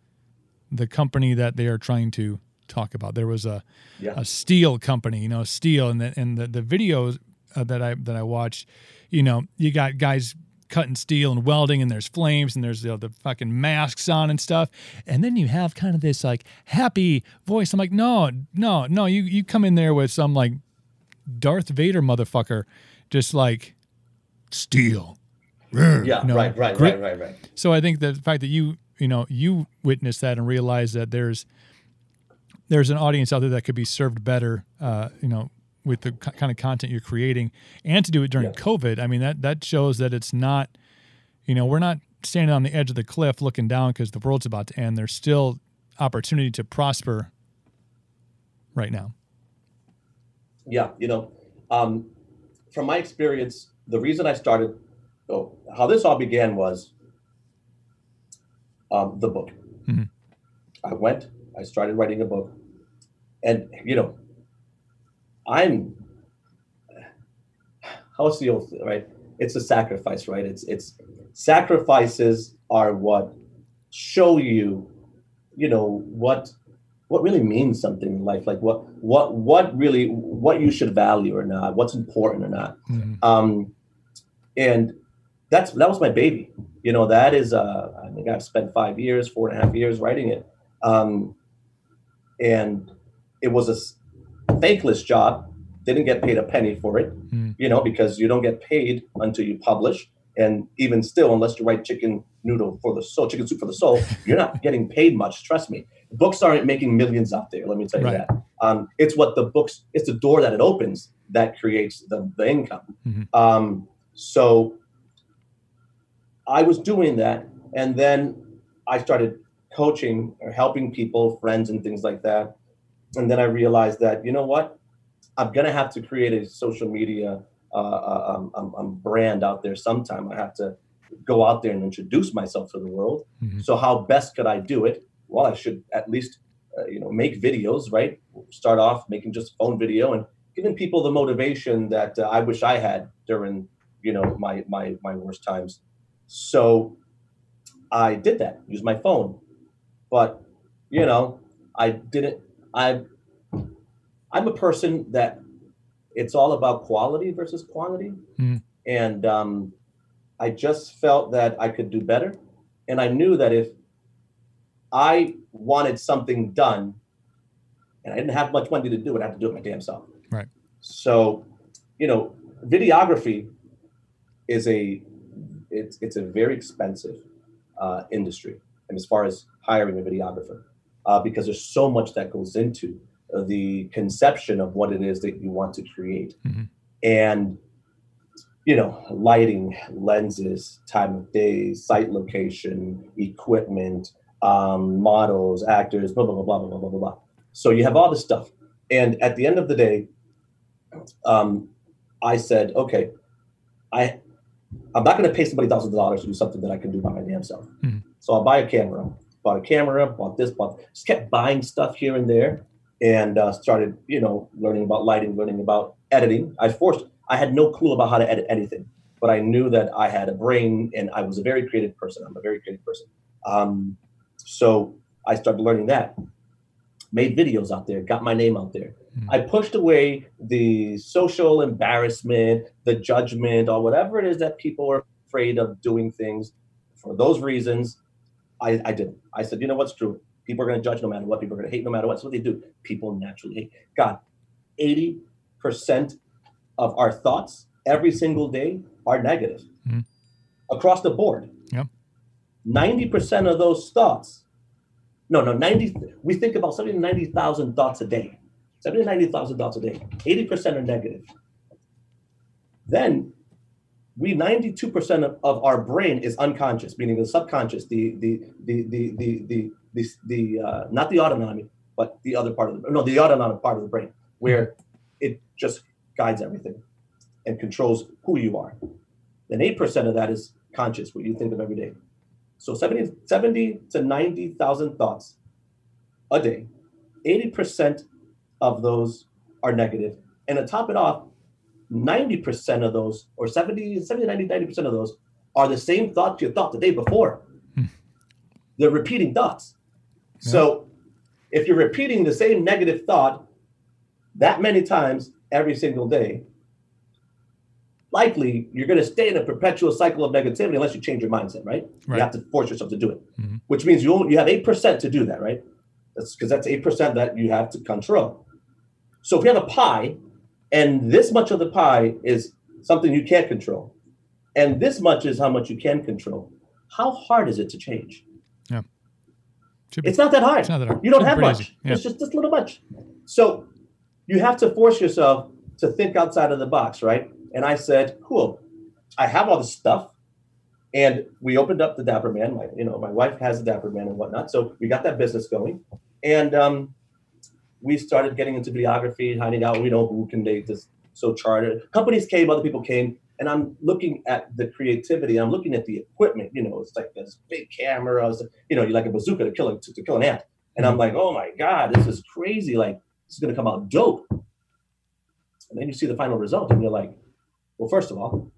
the company that they are trying to talk about. There was a Yeah. a steel company, you know, steel, and the and the, the videos uh, that I that I watched, you know, you got guys cutting steel and welding, and there's flames, and there's you know, the fucking masks on and stuff, and then you have kind of this like happy voice. I'm like, no, no, no, you you come in there with some like Darth Vader motherfucker, just like steel. Yeah, No, right, right, grit- right, right, right. So I think the fact that you you know you witnessed that and realized that there's there's an audience out there that could be served better, uh, you know, with the kind of content you're creating, and to do it during Yeah. COVID. I mean that that shows that it's not, you know, we're not standing on the edge of the cliff looking down because the world's about to end. There's still opportunity to prosper right now. Yeah, you know, um, from my experience, the reason I started, oh, how this all began was um, the book. Mhm. I went, I started writing a book, and you know, I'm how's the old right? It's a sacrifice, right? It's it's sacrifices are what show you, you know, what what really means something in life like what what what really what you should value or not what's important or not Mhm. um and that's that was my baby you know that is uh i think i've spent five years four and a half years writing it um and it was a thankless job didn't get paid a penny for it Mm. you know because you don't get paid until you publish and even still unless you write chicken noodle for the soul chicken soup for the soul you're not getting paid much trust me books aren't making millions out there let me tell you Right. that um, it's what the books it's the door that it opens that creates the, the income Mhm. um, so i was doing that and then i started coaching or helping people friends and things like that and then i realized that you know what i'm going to have to create a social media uh, uh, um, um, um, brand out there sometime i have to go out there and introduce myself to the world Mhm. so how best could i do it well i should at least uh, you know, make videos, right? Start off making just phone video and giving people the motivation that uh, I wish I had during, you know, my my my worst times. So I did that, use my phone, but you know, I didn't. I I'm a person that it's all about quality versus quantity, Mm. and um, I just felt that I could do better, and I knew that if I wanted something done, and I didn't have much money to do it, I had to do it my damn self. Right. So, you know, videography is a it's it's a very expensive uh, industry, and as far as hiring a videographer, uh, because there's so much that goes into the conception of what it is that you want to create, Mhm. and you know, lighting, lenses, time of day, site location, equipment, um, models, actors, blah blah blah blah blah blah blah blah. So you have all this stuff, and at the end of the day, um, I said, okay, I I'm not going to pay somebody thousands of dollars to do something that I can do by my damn self. Mhm. So I'll buy a camera. Bought a camera. Bought this. Bought just kept buying stuff here and there, and uh, started you know learning about lighting, learning about editing. I forced. I had no clue about how to edit anything, but I knew that I had a brain and I was a very creative person. I'm a very creative person. Um, so I started learning that. Made videos out there, got my name out there. Mhm. I pushed away the social embarrassment, the judgment, or whatever it is that people are afraid of doing things. For those reasons, I, I didn't. I said, you know what's true? People are going to judge no matter what. People are going to hate no matter what. So what they do. People naturally hate. God, 80% of our thoughts every single day are negative Mhm. across the board. Yep. 90% of those thoughts, no, no, 90, we think about 70 to 90,000 thoughts a day. 70 to 90,000 thoughts a day. 80% are negative. Then we 92% of, of our brain is unconscious, meaning the subconscious, the the the the the the, the, the uh, not the autonomy, but the other part of the no, the autonomic part of the brain, where it just guides everything and controls who you are. Then 8% of that is conscious, what you think of every day. So 70, 70 to 90,000 thoughts a day. 80% of those are negative. And to top it off, 90% of those, or 70, 70 90, 90% of those are the same thoughts you thought the day before. Hmm. They're repeating thoughts. So if you're repeating the same negative thought that many times every single day, likely you're going to stay in a perpetual cycle of negativity unless you change your mindset, right? Right. You have to force yourself to do it, Mhm. which means you only, you have eight percent to do that, right? That's because that's eight percent that you have to control. So if you have a pie, and this much of the pie is something you can't control, and this much is how much you can control, how hard is it to change? Be- It's not that hard. It's not that hard. You don't have much. Yeah. It's just this little much. So you have to force yourself to think outside of the box, right? And I said, cool. I have all this stuff. And we opened up the Dapper Man. My, you know, my wife has the Dapper Man and whatnot. So we got that business going. And um, we started getting into videography, hiding out. We know who can make this. So chartered companies came, other people came, and I'm looking at the creativity. I'm looking at the equipment. You know, it's like this big cameras. You know, you like a bazooka to kill a, to, to kill an ant. And I'm like, oh my god, this is crazy. Like this is gonna come out dope. And then you see the final result, and you're like, well, first of all,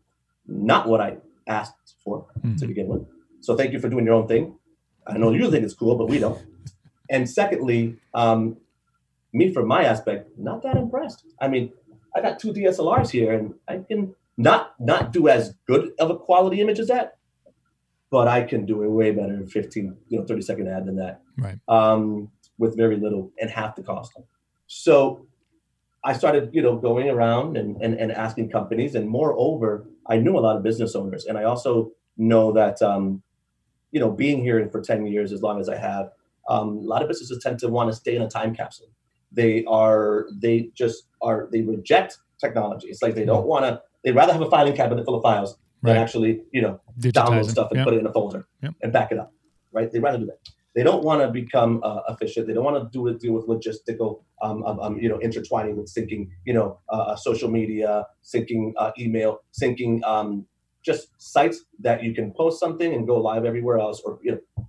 not what I asked for to Mhm. begin with. So thank you for doing your own thing. I know you think it's cool, but we don't. And secondly, um, me from my aspect, not that impressed. I mean, I got two DSLRs here, and I can not not do as good of a quality image as that, but I can do a way better in 15, you know, 30 second ad than that Right. um, with very little and half the cost. So I started, you know, going around and, and, and asking companies, and moreover, I knew a lot of business owners, and I also know that, um, you know, being here for ten years, as long as I have, um, a lot of businesses tend to want to stay in a time capsule. They are, they just are, they reject technology. It's like they don't want to. They'd rather have a filing cabinet full of files than Right. actually, you know, Digitize download it. stuff and Yep. put it in a folder Yep. and back it up, right? They'd rather do that. They don't want to become uh, efficient. They don't want to do it deal with logistical, um, um, um, you know, intertwining with syncing, you know, uh, social media, syncing uh, email, syncing um, just sites that you can post something and go live everywhere else, or you know,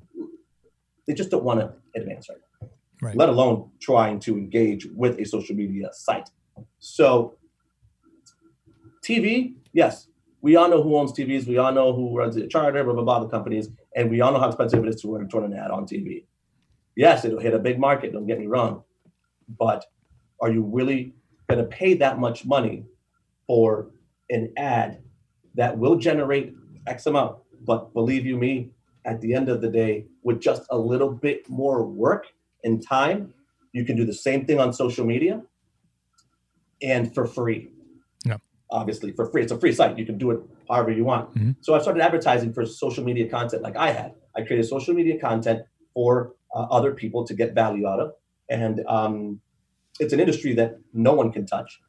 they just don't want to advance right now. Right. let alone trying to engage with a social media site. So, TV, yes, we all know who owns TVs. We all know who runs the Charter, blah, blah, blah, the companies. And we all know how expensive it is to run, an ad on TV. Yes, it'll hit a big market, don't get me wrong. But are you really going to pay that much money for an ad that will generate X amount? But believe you me, at the end of the day, with just a little bit more work and time, you can do the same thing on social media and for free. Yeah. Obviously, for free. It's a free site. You can do it however you want. Mhm. So I started advertising for social media content like I had. I created social media content for uh, other people to get value out of. And um, it's an industry that no one can touch.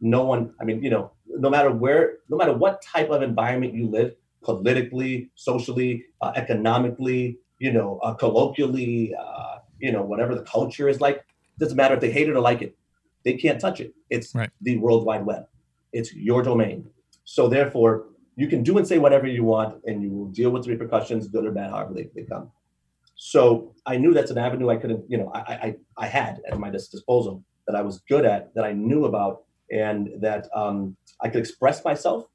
No one, I mean, you know, no matter where, no matter what type of environment you live, politically, socially, uh, economically, you know, uh, colloquially, uh, you know, whatever the culture is like, doesn't matter if they hate it or like it. They can't touch it. It's Right. the World Wide Web. It's your domain. So therefore, you can do and say whatever you want, and you will deal with the repercussions, good or bad, however they, they come. So I knew that's an avenue I couldn't, you know, I, I, I had at my disposal that I was good at, that I knew about, and that um, I could express myself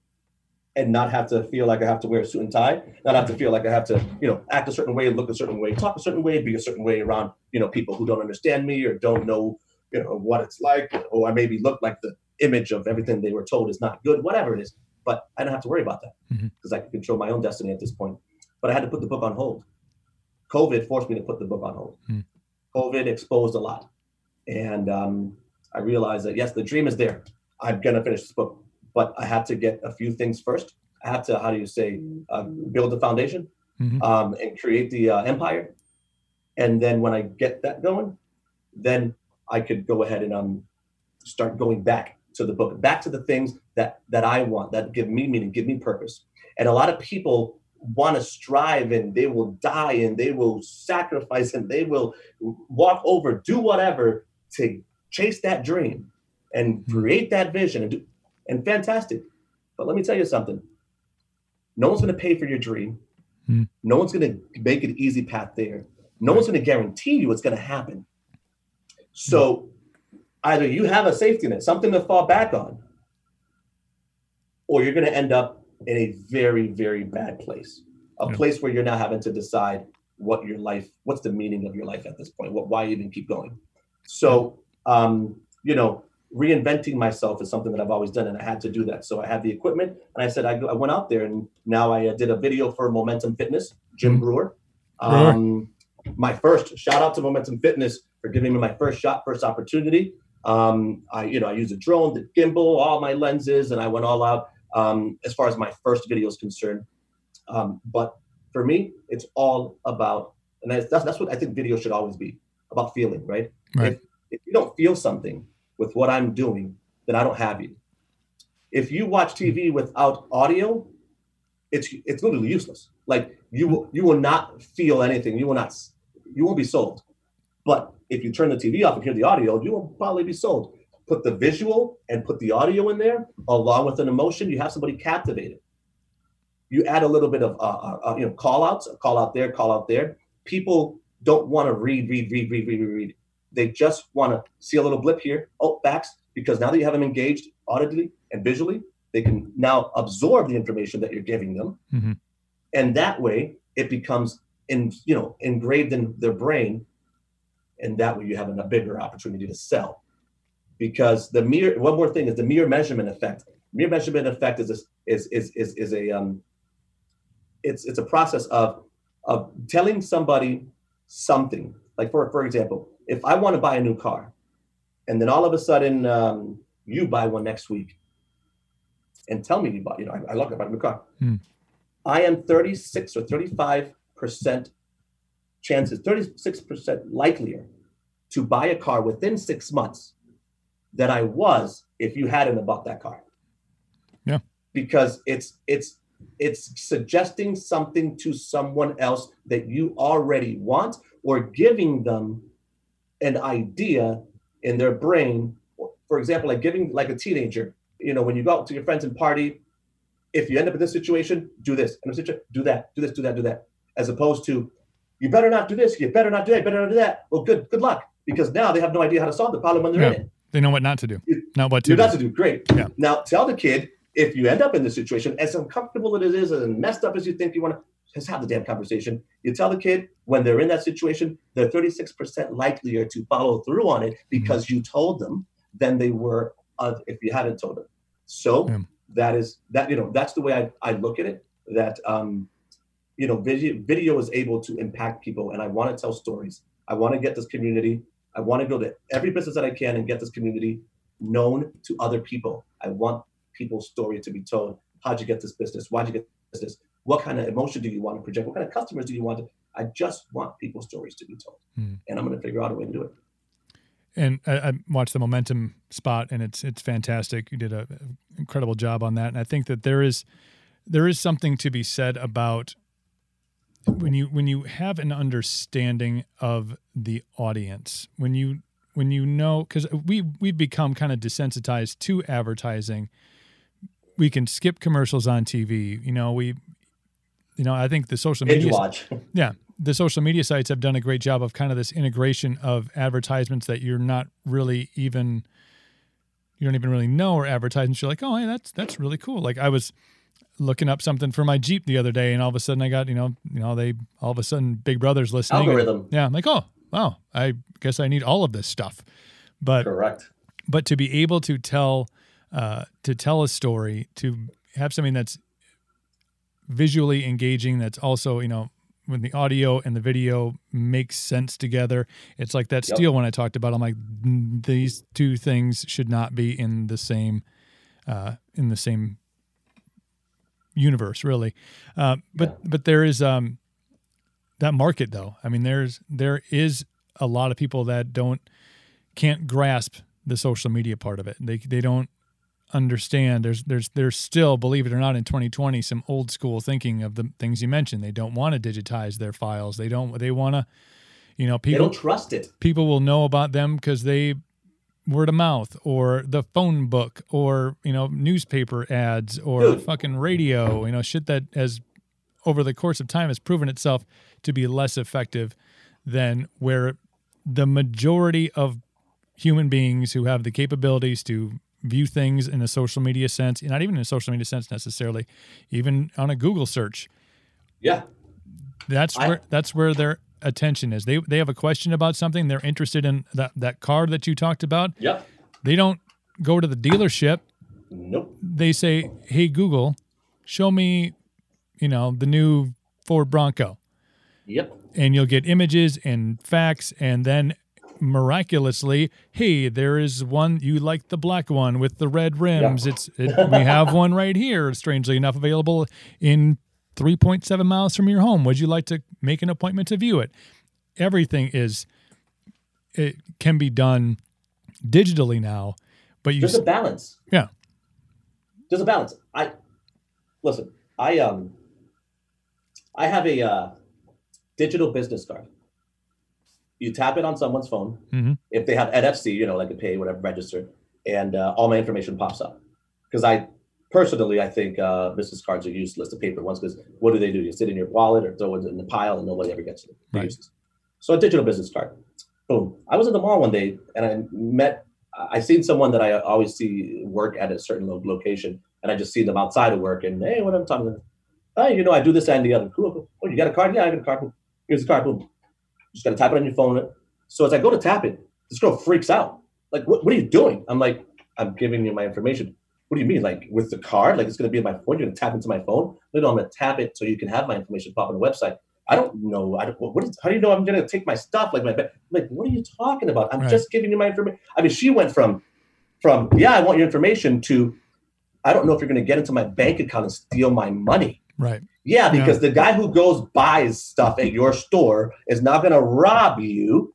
and not have to feel like I have to wear a suit and tie, not have to feel like I have to, you know, act a certain way, look a certain way, talk a certain way, be a certain way around, you know, people who don't understand me or don't know, you know, what it's like, or I maybe look like the image of everything they were told is not good, whatever it is. But I don't have to worry about that because I can control my own destiny at this point. But I had to put the book on hold. COVID forced me to put the book on hold. Hmm. COVID exposed a lot. And um, I realized that, yes, the dream is there. I'm going to finish this book, but I have to get a few things first. I have to, how do you say, uh, build the foundation Mhm. um, and create the uh, empire. And then when I get that going, then I could go ahead and um, start going back to the book, back to the things that that I want, that give me meaning, give me purpose. And a lot of people want to strive and they will die and they will sacrifice and they will walk over, do whatever to chase that dream and create that vision and do, and fantastic. But let me tell you something. No one's going to pay for your dream. Hmm. No one's going to make an easy path there. No one's going to guarantee you what's going to happen. So either you have a safety net, something to fall back on, or you're going to end up in a very, very bad place. A Yeah. place where you're now having to decide what your life, what's the meaning of your life at this point? What, why even keep going? So, um, you know, reinventing myself is something that I've always done, and I had to do that. So I had the equipment, and I said I, I went out there, and now I uh, did a video for Momentum Fitness, Jim Mhm. Brewer. Brewer. Um, my first shout out to Momentum Fitness for giving me my first shot, first opportunity. Um, I, you know, I used a drone, the gimbal, all my lenses, and I went all out um, as far as my first video is concerned. Um, but for me, it's all about, and that's, that's that's what I think video should always be about feeling, right? Right. If, if you don't feel something with what I'm doing, then I don't have you. If you watch TV without audio, it's it's literally useless. Like you will you will not feel anything. You will not you won't be sold. But if you turn the TV off and hear the audio, you will probably be sold. Put the visual and put the audio in there along with an emotion. You have somebody captivated. You add a little bit of uh, uh, uh, you know call outs, call out there, call out there. People don't want to read, read, read, read, read, read, read. They just want to see a little blip here. Oh, backs because now that you have them engaged audibly and visually, they can now absorb the information that you're giving them, Mhm. and that way it becomes in you know engraved in their brain, and that way you have a bigger opportunity to sell. Because the mere one more thing is the mere measurement effect. Mere measurement effect is this, is is is is a um, it's it's a process of of telling somebody something. Like for for example, if I want to buy a new car, and then all of a sudden um, you buy one next week, and tell me you bought, you know, I, I look about a new car. Hmm. I am 36 or 35 percent chances, 36 percent likelier to buy a car within six months than I was if you hadn't bought that car. Yeah. Because it's it's it's suggesting something to someone else that you already want or giving them an idea in their brain for example like giving like a teenager you know when you go out to your friends and party if you end up in this situation do this this situation do that do this do that do that as opposed to you better not do this you better not do that you better not do that well good good luck because now they have no idea how to solve the problem when they're in it. They know what not to do, You- not what to You're do. not to do great. Yeah. Now tell the kid if you end up in this situation, as uncomfortable as it is, and messed up as you think you want to, just have the damn conversation. You tell the kid when they're in that situation, they're 36% likelier to follow through on it because you told them than they were uh, if you hadn't told them. So that is that you know that's the way I, I look at it. That um, you know video video is able to impact people, and I want to tell stories. I want to get this community. I want to go to every business that I can and get this community known to other people. I want people's story to be told. How'd you get this business? Why'd you get this business? What kind of emotion do you want to project? What kind of customers do you want? To, I just want people's stories to be told, Hmm. and I'm going to figure out a way to do it. and I, I watched the momentum spot and it's it's fantastic you did an incredible job on that and i think that there is there is something to be said about when you when you have an understanding of the audience when you when you know because we we've become kind of desensitized to advertising we can skip commercials on tv you know we you know i think the social media watch. yeah. The social media sites have done a great job of kind of this integration of advertisements that you're not really even you don't even really know are advertisements. You're like, oh, hey, that's that's really cool. Like I was looking up something for my Jeep the other day, and all of a sudden I got, you know, you know, they all of a sudden Big Brother's listening. Algorithm. Yeah, I'm like, oh, wow, I guess I need all of this stuff. But Correct. but to be able to tell uh, to tell a story to have something that's visually engaging that's also you know when the audio and the video makes sense together. It's like that Yep. steel one i talked about. I'm like "Mm, these two things should not be in the same uh, in the same universe really. Uh, but but there is um that market though. I mean there's there is a lot of people that don't can't grasp the social media part of it. They they don't understand. There's there's there's still, believe it or not, in 2020, some old school thinking of the things you mentioned. They don't want to digitize their files. They don't. They want to, you know, They people don't trust it. people will know about them because they word of mouth or the phone book or you know newspaper ads or Dude. fucking radio. You know, shit that has over the course of time has proven itself to be less effective than where the majority of human beings who have the capabilities to view things in a social media sense, not even in a social media sense necessarily, even on a Google search. Yeah. That's I- where that's where their attention is. They they have a question about something. They're interested in that that car that you talked about. Yep. They don't go to the dealership. Nope. They say, "Hey Google, show me, you know, the new Ford Bronco." Yep. and you'll get images and facts and then miraculously hey there is one you like the black one with the red rims it's it, we have one right here strangely enough available in 3.7 miles from your home would you like to make an appointment to view it everything is it can be done digitally now but you There's a balance. yeah There's a balance. I listen. I um. I have a uh, digital business card. You tap it on someone's phone. Mhm. If they have NFC, you know, like a pay, whatever, registered, and uh, all my information pops up. Because I personally, I think uh, business cards are useless, the paper ones. Because what do they do? You sit in your wallet or throw it in the pile, and nobody ever gets it. Right. So a digital business card. Boom. I was at the mall one day, and I met. I seen someone that I always see work at a certain location, and I just see them outside of work, and hey, what I'm talking about. Oh, you know, I do this and the other. Cool. cool. Oh, you got a card? Yeah, I got a card. Here's the card. Boom. Just gotta tap it on your phone. So as I go to tap it, this girl freaks out. Like, what, what are you doing? I'm like, I'm giving you my information. What do you mean? Like with the card? Like it's gonna be in my phone? You're gonna tap into my phone? No, no, I'm gonna tap it so you can have my information pop on the website. I don't know. I don't, what is, how do you know I'm gonna take my stuff? Like my like, what are you talking about? I'm Right. just giving you my information. I mean, she went from from yeah, I want your information to I don't know if you're gonna get into my bank account and steal my money. right Yeah, because the guy who goes buys stuff at your store is not going to rob you,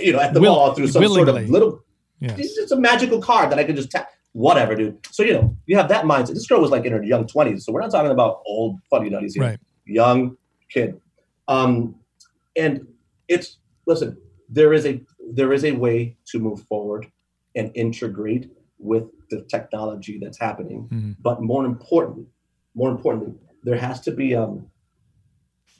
you know, at the Will- mall through some sort of little. yes It's just a magical card that I can just tap. Whatever, dude. So you know, you have that mindset. This girl was like in her young twenties, so we're not talking about old funny nutties here. right Young kid, um, and it's listen. There is a there is a way to move forward and integrate with the technology that's happening Mhm. but more importantly, more importantly, there has to be um,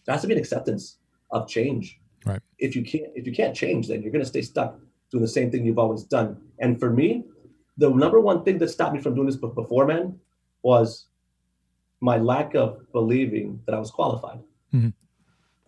there has to be an acceptance of change. Right. If you can't if you can't change, then you're going to stay stuck doing the same thing you've always done. And for me, the number one thing that stopped me from doing this before, man, was my lack of believing that I was qualified. Mhm.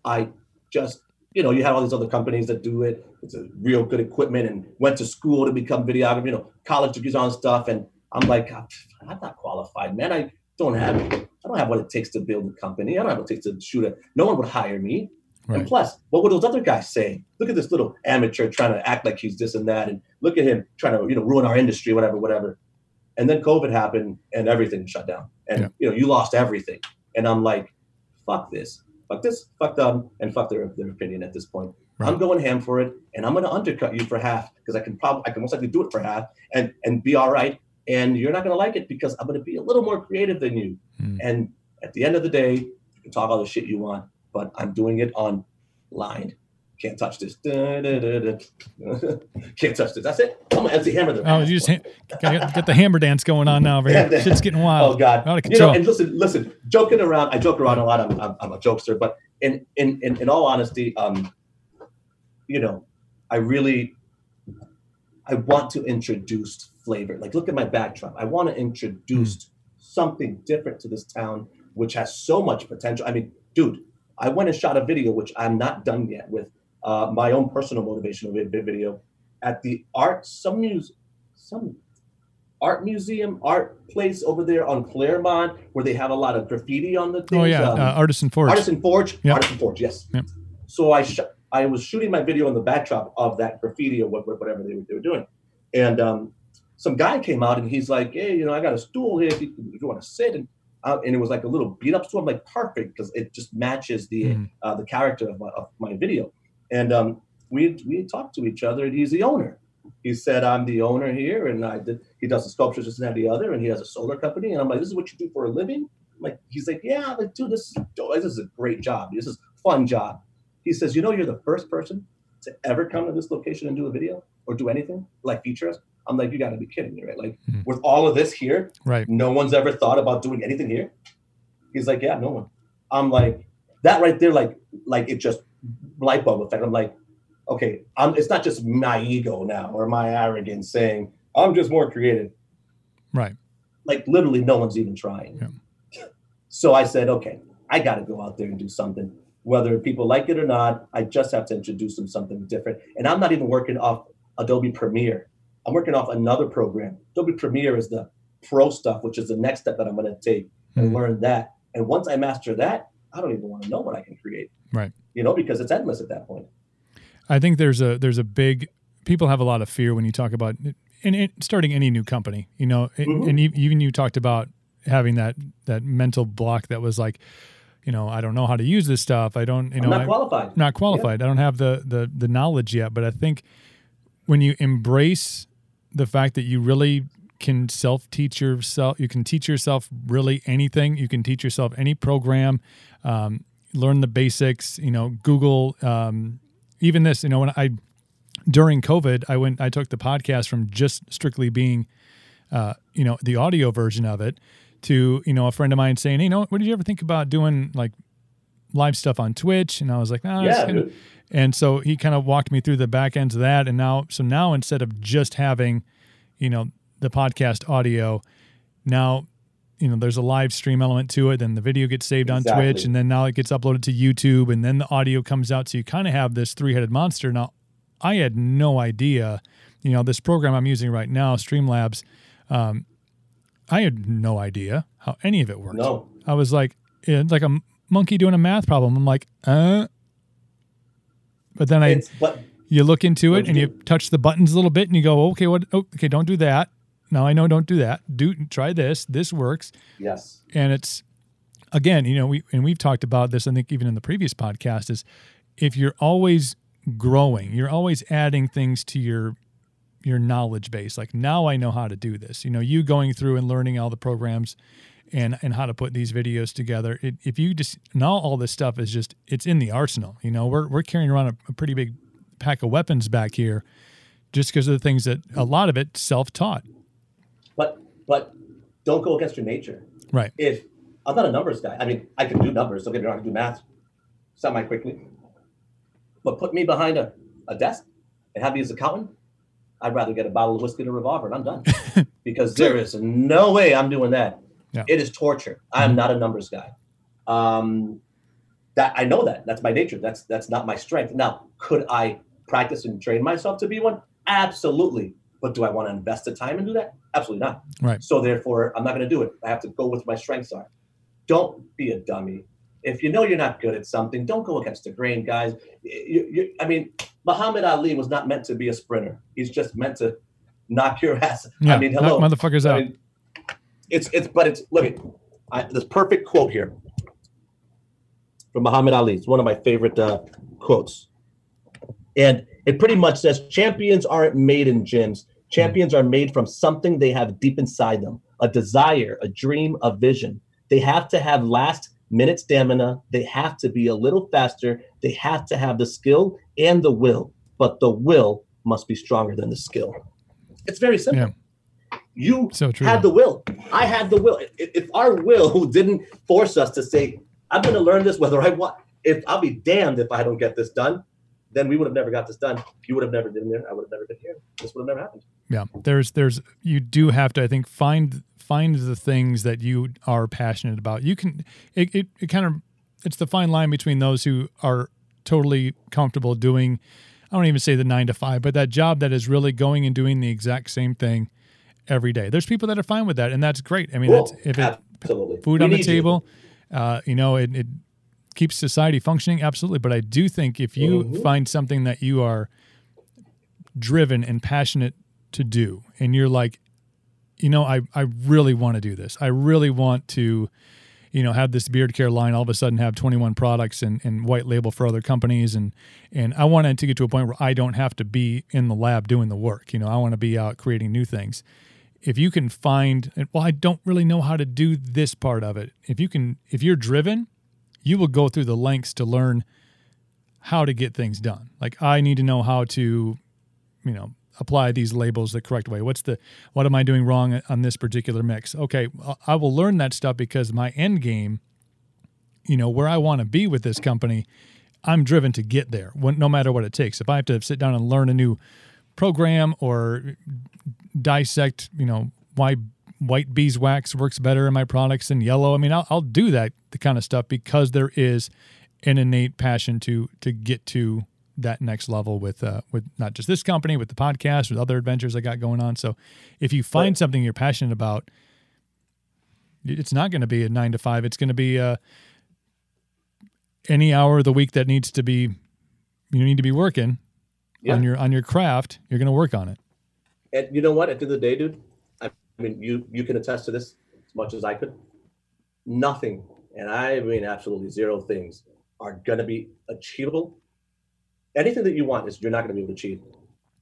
I just, you know, you have all these other companies that do it. It's a real good equipment and went to school to become videographer, you know, college degrees on stuff. And I'm like, "Ah, I'm not qualified, man. I don't have, I don't have what it takes to build a company. I don't have what it takes to shoot a. No one would hire me. And plus, what would those other guys say? Look at this little amateur trying to act like he's this and that, and look at him trying to, you know, ruin our industry, whatever, whatever. And then COVID happened, and everything shut down, and Yeah. you know, you lost everything. And I'm like, fuck this, fuck this, fuck them, and fuck their their opinion at this point. Right. I'm going ham for it, and I'm going to undercut you for half because I can probably, I can most likely do it for half, and and be all right. And you're not going to like it because I'm going to be a little more creative than you. Mm. And at the end of the day, you can talk all the shit you want, but I'm doing it on line. Can't touch this. Da, da, da. Can't touch this. That's it. I'm gonna empty hammer the Oh, you just ha- get, the hammer dance going on now over here. Shit's getting wild. Oh God! Out of You know, control. and listen, listen. Joking around, I joke around a lot. I'm, I'm, I'm a jokester, but in, in in in all honesty, um, you know, I really, I want to introduce flavor. Like, look at my backdrop. I want to introduce something different to this town, which has so much potential. I mean, dude, I went and shot a video, which I'm not done yet with uh, my own personal motivational vi- vi- video at the art some muse some art museum art place over there on Claremont where they have a lot of graffiti on the things. oh yeah, um, uh, Artisan Forge. Artisan Forge. Yep. Artisan Forge. Yes. Yep. So I sh- I was shooting my video in the backdrop of that graffiti or whatever they were, they were doing, and um, some guy came out and he's like, "Hey, you know, I got a stool here if you, if you want to sit." And uh, and it was like a little beat up stool. I'm like, perfect because it just matches the Mhm. uh, the character of my, of my video. And um, we we talked to each other, and he's the owner. He said, "I'm the owner here, and I did." He does the sculptures, this and that, the other, and he has a solar company. And I'm like, "This is what you do for a living?" I'm like, he's like, "Yeah." I'm like, dude, this is this is a great job. This is a fun job. He says, "You know, you're the first person to ever come to this location and do a video or do anything like feature us." I'm like, "You got to be kidding me, right? Like, Mhm. with all of this here, right. no one's ever thought about doing anything here. He's like, yeah, no one. I'm like, that right there, like, like it just light bulb effect. I'm like, okay, I'm. It's not just my ego now or my arrogance saying I'm just more creative. Right. Like literally, no one's even trying. So I said, okay, I got to go out there and do something. Whether people like it or not, I just have to introduce them something different. And I'm not even working off Adobe Premiere. I'm working off another program. Adobe Premiere is the pro stuff, which is the next step that I'm going to take and Mhm. learn that. And once I master that, I don't even want to know what I can create. Right. You know, because it's endless at that point. I think there's a there's a big people have a lot of fear when you talk about in, in starting any new company. You know, and- Mhm. and even you talked about having that that mental block that was like, you know, I don't know how to use this stuff. I don't, you know, I'm not I- qualified. not qualified. I don't have the the the knowledge yet. But I think when you embrace the fact that you really can self teach yourself, you can teach yourself really anything. You can teach yourself any program. Um, learn the basics. You know, Google. Um, even this. You know, when I during COVID, I went. I took the podcast from just strictly being, uh, you know, the audio version of it to you know a friend of mine saying, "Hey, you know, what did you ever think about doing like live stuff on Twitch?" And I was like, ah, "No, Yeah, kinda, and so he kind of walked me through the back ends of that. And now, so now instead of just having, you know, the podcast audio, now, you know, there's a live stream element to it. Then the video gets saved on Twitch, and then now it gets uploaded to YouTube, and then the audio comes out. So you kind of have this three headed monster. Now, I had no idea, you know, this program I'm using right now, Streamlabs, um, I had no idea how any of it worked. No. I was like, it's like a m- monkey doing a math problem. I'm like, uh. But then I, but you look into it and you touch the buttons a little bit and you go, okay, what? Oh, okay, don't do that. Now I know, don't do that. Do try this. This works. yes, And it's again, you know, we and we've talked about this. I think even in the previous podcast is if you're always growing, you're always adding things to your your knowledge base. Like now I know how to do this. You know, you going through and learning all the programs and and how to put these videos together. It, if you just now all this stuff is just it's in the arsenal. You know, we're we're carrying around a, a pretty big pack of weapons back here, just because of the things that a lot of it self taught. but but don't go against your nature. Right. If I'm not a numbers guy, I mean, I can do numbers. Don't get me wrong, I can do math. My quickly. But put me behind a, a desk and have me as a accountant, I'd rather get a bottle of whiskey and a revolver and I'm done. because there is no way I'm doing that. Yeah. It is torture. I am not a numbers guy. Um, that I know that. That's my nature. That's that's not my strength. Now, could I practice and train myself to be one? Absolutely. But do I want to invest the time and do that? Absolutely not. Right. So therefore, I'm not going to do it. I have to go with my strengths are. Don't be a dummy. If you know you're not good at something, don't go against the grain, guys. You, you, I mean, Muhammad Ali was not meant to be a sprinter. He's just meant to knock your ass. Yeah, I mean, hello, motherfuckers I out. It's it's, but it's look at this perfect quote here from Muhammad Ali. It's one of my favorite uh, quotes, and it pretty much says, "Champions aren't made in gyms. Champions are made from something they have deep inside them: a desire, a dream, a vision. They have to have last minute stamina. They have to be a little faster. They have to have the skill and the will, but the will must be stronger than the skill. It's very simple. Yeah. You So true. had the will. I had the will. If, if our will didn't force us to say, "I'm going to learn this whether I want," if I'll be damned if I don't get this done, then we would have never got this done. You would have never been there. I would have never been here. This would have never happened. Yeah, there's there's you do have to I think find find the things that you are passionate about. You can it it, it kind of it's the fine line between those who are totally comfortable doing I don't even say the 9 to 5, but that job that is really going and doing the exact same thing every day. There's people that are fine with that and that's great. I mean, Cool. that's if it Absolutely. food We on the need you. table. Uh, you know, it, it keeps society functioning. Absolutely. But I do think if you Mhm. find something that you are driven and passionate to do, and you're like, you know, I, I really want to do this. I really want to, you know, have this beard care line all of a sudden have 21 products and, and white label for other companies. And, and I want to get to a point where I don't have to be in the lab doing the work. You know, I want to be out creating new things if you can find well i don't really know how to do this part of it. If you can if you're driven you will go through the lengths to learn how to get things done. Like i need to know how to you know apply these labels the correct way. What's the what am i doing wrong on this particular mix? Okay I- will learn that stuff because my end game you know where i want to be with this company i'm driven to get there no matter what it takes. If i have to sit down and learn a new program or dissect, you know, why white beeswax works better in my products than yellow. I mean, I'll, I'll do that the kind of stuff because there is an innate passion to to get to that next level with uh, with not just this company, with the podcast, with other adventures I got going on. So, if you find Right. something you're passionate about, it's not going to be a nine to five. It's going to be uh, any hour of the week that needs to be you need to be working Yeah. on your on your craft. You're going to work on it. And you know what? At the end of the day, dude, I, mean, you you can attest to this as much as I could. Nothing, and I mean absolutely zero things are going to be achievable. Anything that you want is you're not going to be able to achieve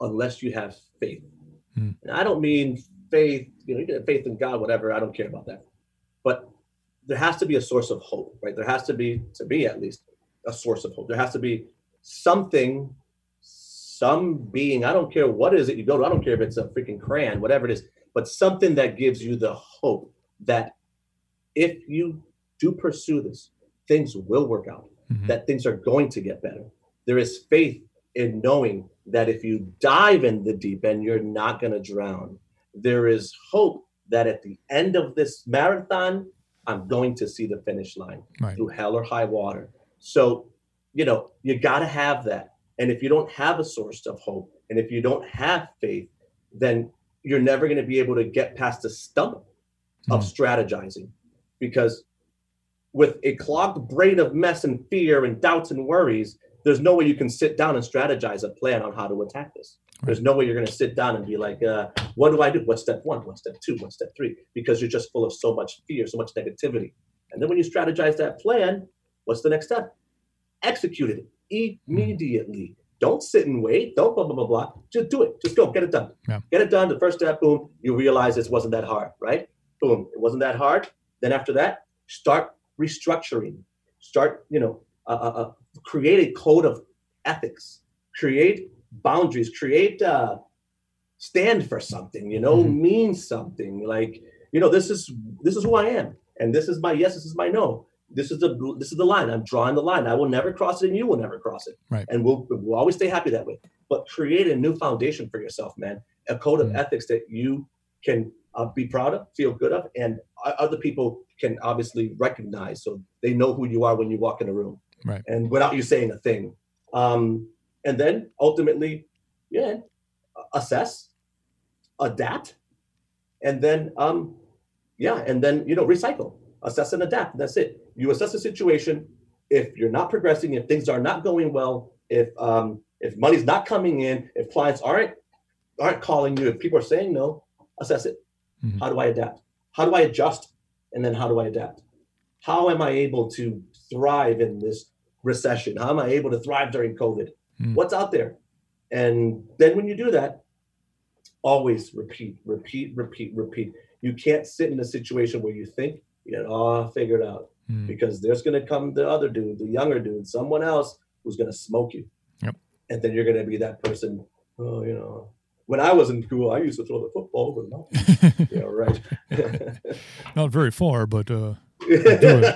unless you have faith. Hmm. And I don't mean faith, you know, you can have faith in God, whatever. I don't care about that. But there has to be a source of hope, right? There has to be, to me at least, a source of hope. There has to be something, some being, I don't care what is it you go to, I don't care if it's a freaking crayon, whatever it is, but something that gives you the hope that if you do pursue this, things will work out, Mhm. that things are going to get better. There is faith in knowing that if you dive in the deep end, you're not going to drown. There is hope that at the end of this marathon, I'm going to see the finish line Right. through hell or high water. So, you know, you got to have that. And if you don't have a source of hope and if you don't have faith, then you're never going to be able to get past the stump of strategizing because with a clogged brain of mess and fear and doubts and worries, there's no way you can sit down and strategize a plan on how to attack this. There's no way you're going to sit down and be like, uh, what do I do? What's step one? What's step two? What's step three? Because you're just full of so much fear, so much negativity. And then when you strategize that plan, what's the next step? Execute it immediately. Don't sit and wait. Don't blah, blah, blah, blah. Just do it. Just go. Get it done. Yeah. Get it done. The first step, boom, you realize it wasn't that hard, right? Boom, it wasn't that hard. Then after that, start restructuring. Start, you know, uh, uh, uh, create a code of ethics. Create boundaries. Create, uh, stand for something. You know, Mhm. mean something. Like, you know, this is this is who I am, and this is my yes, this is my no. This is the this is the line. I'm drawing the line. I will never cross it, and you will never cross it. Right. And we'll we'll always stay happy that way. But create a new foundation for yourself, man. A code of Mm. ethics that you can uh, be proud of, feel good of, and other people can obviously recognize, so they know who you are when you walk in a room, Right. and without you saying a thing. Um, and then ultimately, yeah, assess, adapt, and then um, yeah, and then you know recycle, assess and adapt. That's it. You assess the situation. If you're not progressing, if things are not going well, if um, if money's not coming in, if clients aren't aren't calling you, if people are saying no, assess it. Mhm. How do I adapt? How do I adjust? And then how do I adapt? How am I able to thrive in this recession? How am I able to thrive during COVID? Mm. What's out there? And then when you do that, always repeat, repeat, repeat, repeat. You can't sit in a situation where you think you got it all figured out Mm. because there's going to come the other dude, the younger dude, someone else who's going to smoke you. Yep. And then you're going to be that person. Oh, you know, when I was in school, I used to throw the football, but no. yeah, right. Not very far, but uh,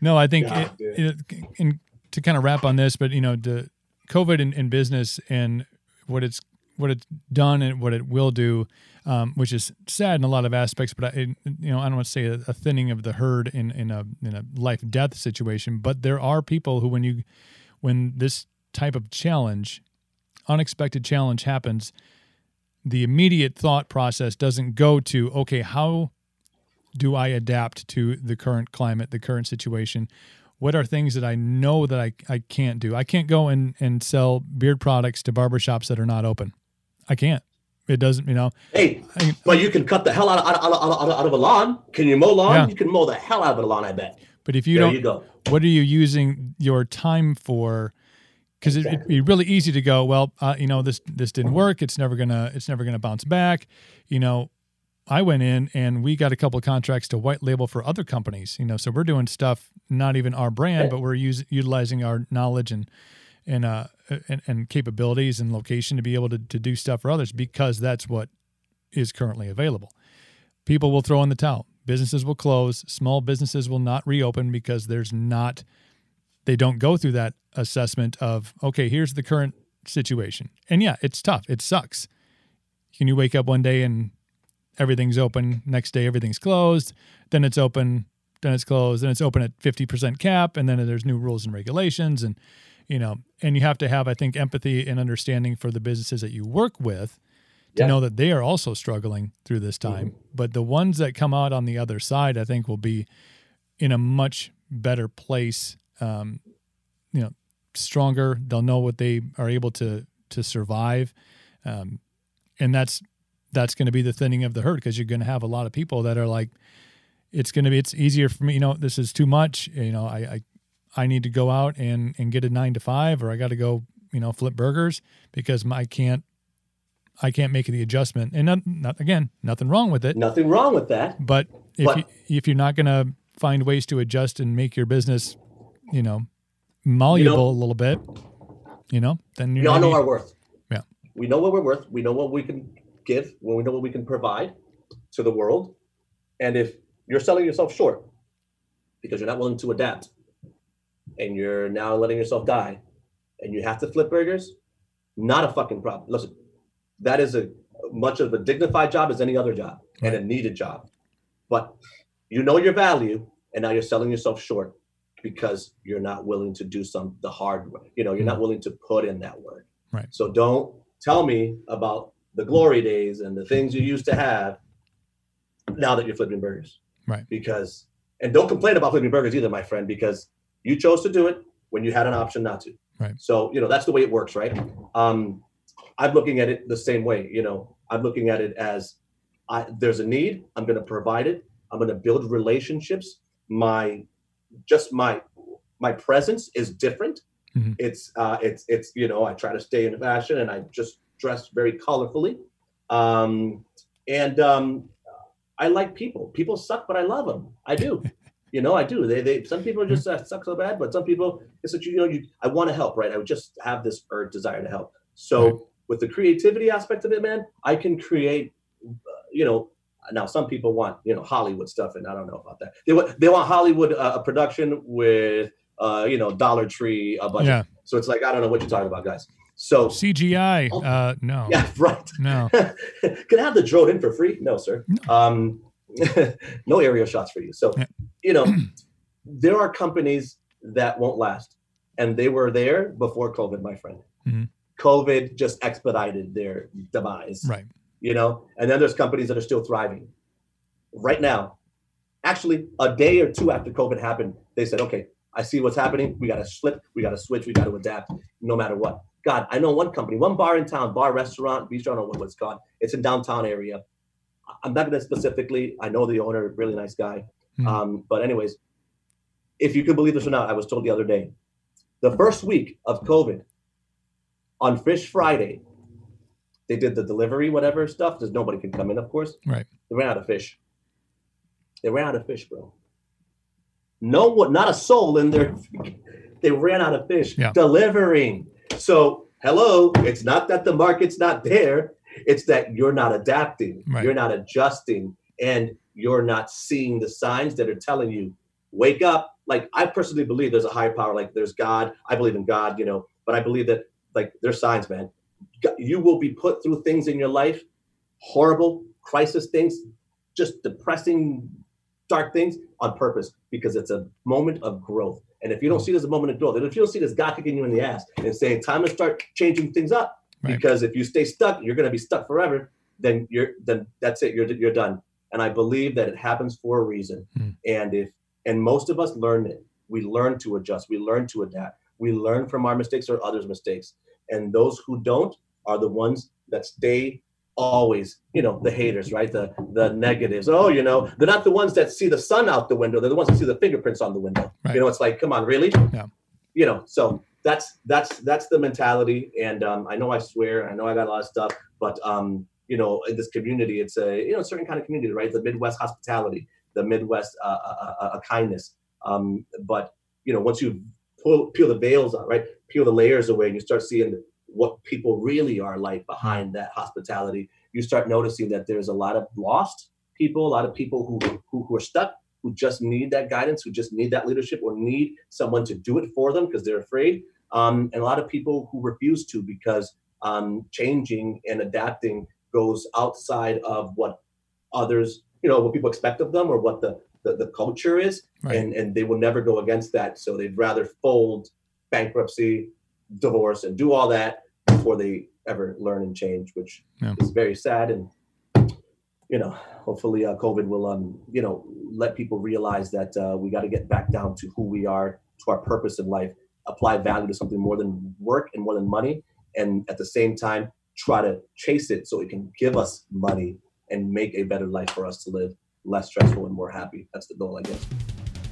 no, I think God it, it, in, to kind of wrap on this, but you know, the COVID in, in business and what it's what it's done and what it will do, um, which is sad in a lot of aspects. But I, you know, I don't want to say a, thinning of the herd in in a in a life death situation. But there are people who, when you when this type of challenge, unexpected challenge happens, the immediate thought process doesn't go to okay, how do I adapt to the current climate, the current situation? What are things that I know that I, I can't do? I can't go and, and sell beard products to barbershops that are not open. I can't. It doesn't, you know. hey, I, but you can cut the hell out of, out, of, out, of, out, of, a lawn. Can you mow lawn? Yeah. You can mow the hell out of a lawn, I bet. but if you there don't, you go. what are you using your time for? Because it, it'd be really easy to go, well, uh, you know, this this didn't work. It's never gonna it's never gonna bounce back. You know, I went in and we got a couple of contracts to white label for other companies. You know, so we're doing stuff not even our brand, but we're using utilizing our knowledge and and uh and, and capabilities and location to be able to to do stuff for others because that's what is currently available. People will throw in the towel. Businesses will close. Small businesses will not reopen because there's not they don't go through that assessment of okay here's the current situation and yeah it's tough it sucks can you wake up one day and everything's open next day everything's closed then it's open then it's closed then it's open at 50% cap and then there's new rules and regulations and you know and you have to have i think empathy and understanding for the businesses that you work with to Yeah. know that they are also struggling through this time. But the ones that come out on the other side i think will be in a much better place um, you know stronger. They'll know what they are able to to survive. Um, and that's that's going to be the thinning of the herd because you're going to have a lot of people that are like it's going to be it's easier for me you know this is too much you know i i, I need to go out and and get a nine to five or i got to go you know flip burgers because my, i can't i can't make the adjustment and not, not again nothing wrong with it Nothing wrong with that. but if But- you, if you're not going to find ways to adjust and make your business, you know, malleable a little bit, you know, then We you're all know our worth. Yeah. We know what we're worth. We know what we can give. We know what we can provide to the world. And if you're selling yourself short because you're not willing to adapt, and you're now letting yourself die, and you have to flip burgers, not a fucking problem. Listen, that is a much of a dignified job as any other job and a needed job. But you know your value, and now you're selling yourself short because you're not willing to do some the hard way. You know, you're not mm. willing to put in that work. Right. So don't tell me about the glory days and the things you used to have now that you're flipping burgers. Right. Because and don't complain about flipping burgers either, my friend, because you chose to do it when you had an option not to. Right. So, you know, that's the way it works, right? Um, I'm looking at it the same way. You know, I'm looking at it as I, there's a need. I'm going to provide it. I'm going to build relationships. My just my my presence is different. Mhm. It's uh, it's it's you know I try to stay in fashion and I just dress very colorfully. Um, and um, I like people. People suck, but I love them. I do. You know, I do. They they some people just uh, suck so bad, but some people it's that you, know you I want to help, right? I would just have this urge desire to help. So Right. with the creativity aspect of it, man, I can create. Uh, you know, Now, some people want you know Hollywood stuff, and I don't know about that. They want they want Hollywood uh, production with uh, you know Dollar Tree a budget. Yeah. So it's like I don't know what you're talking about, guys. So CGI. Uh, no. yeah, right. No. Can I have the drone in for free? No, sir. Um, no aerial shots for you. So, Yeah. You know, there are companies that won't last, and they were there before COVID, my friend. Mhm. COVID just expedited their demise, Right. you know, and then there's companies that are still thriving. Right now, actually, a day or two after COVID happened, they said, okay, I see what's happening. We got to slip, we got to switch, we got to adapt no matter what. God, I know one company, one bar in town, bar, restaurant, bistro, I don't know what it's called. It's in downtown area. I'm not going to specifically. I know the owner, really nice guy. Mhm. Um, but anyways, if you could believe this or not, I was told the other day, the first week of COVID, on Fish Friday, they did the delivery, whatever stuff. There's nobody can come in, of course. Right. They ran out of fish. They ran out of fish, bro. No one, not a soul in there. they ran out of fish Yeah. delivering. So, hello, it's not that the market's not there. It's that you're not adapting, Right. you're not adjusting, and you're not seeing the signs that are telling you, wake up. Like, I personally believe there's a higher power, like there's God. I believe in God, you know, but I believe that, like, there's signs, man. You will be put through things in your life, horrible crisis things, just depressing, dark things on purpose because it's a moment of growth. And if you don't see it as a moment of growth, and if you don't see as God kicking you in the ass and saying, time to start changing things up, Right. because if you stay stuck, you're going to be stuck forever. Then you're then that's it. You're you're done. And I believe that it happens for a reason. Hmm. And if and most of us learn it. We learn to adjust. We learn to adapt. We learn from our mistakes or others' mistakes. And those who don't are the ones that stay always, you know, the haters, right? The the negatives. Oh, you know, they're not the ones that see the sun out the window. They're the ones that see the fingerprints on the window. Right. You know, it's like, come on, really? Yeah. You know, so that's that's that's the mentality. And um, I know I swear, I know I got a lot of stuff, but um, you know, in this community, it's a you know certain kind of community, right? The Midwest hospitality, the Midwest uh, uh, uh, uh, kindness. Um, but you know, once you pull, peel the veils out, right? Peel the layers away, and you start seeing what people really are like behind that hospitality. You start noticing that there's a lot of lost people, a lot of people who who, who are stuck, who just need that guidance, who just need that leadership, or need someone to do it for them because they're afraid. Um, and a lot of people who refuse to because um, changing and adapting goes outside of what others, you know, what people expect of them or what the the, the culture is, Right. and and they will never go against that. So they'd rather fold bankruptcy, divorce, and do all that before they ever learn and change, which Yeah. is very sad. And you know, hopefully, uh, COVID will um, you know, let people realize that uh, we got to get back down to who we are, to our purpose in life, apply value to something more than work and more than money, and at the same time try to chase it so it can give us money and make a better life for us to live, less stressful and more happy. That's the goal, I guess.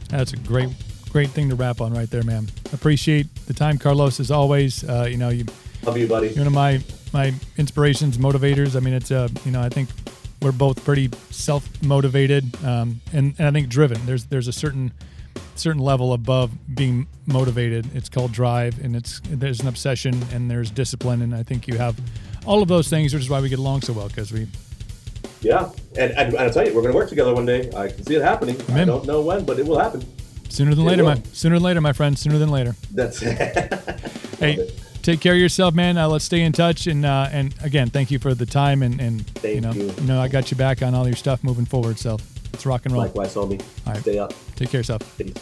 That's a great, great thing to wrap on right there, man. Appreciate the time, Carlos, as always. Uh, you know, you, Love you, buddy. you're one of my my inspirations, motivators. I mean, it's uh, you know, I think we're both pretty self motivated, um, and and I think driven. There's there's a certain certain level above being motivated. It's called drive, and it's there's an obsession and there's discipline, and I think you have all of those things, which is why we get along so well because we Yeah, and, and I'll tell you, we're going to work together one day. I can see it happening. I don't know when, but it will happen. sooner than It later, will. my sooner than later, my friend, sooner than later. That's it. Hey, take care of yourself, man. Uh, let's stay in touch, and uh, and again, thank you for the time, and and you Thank know, you. know, I got you back on all your stuff moving forward. So let's rock and roll. likewise, homie. All right. Stay up. Take care of yourself. Peace.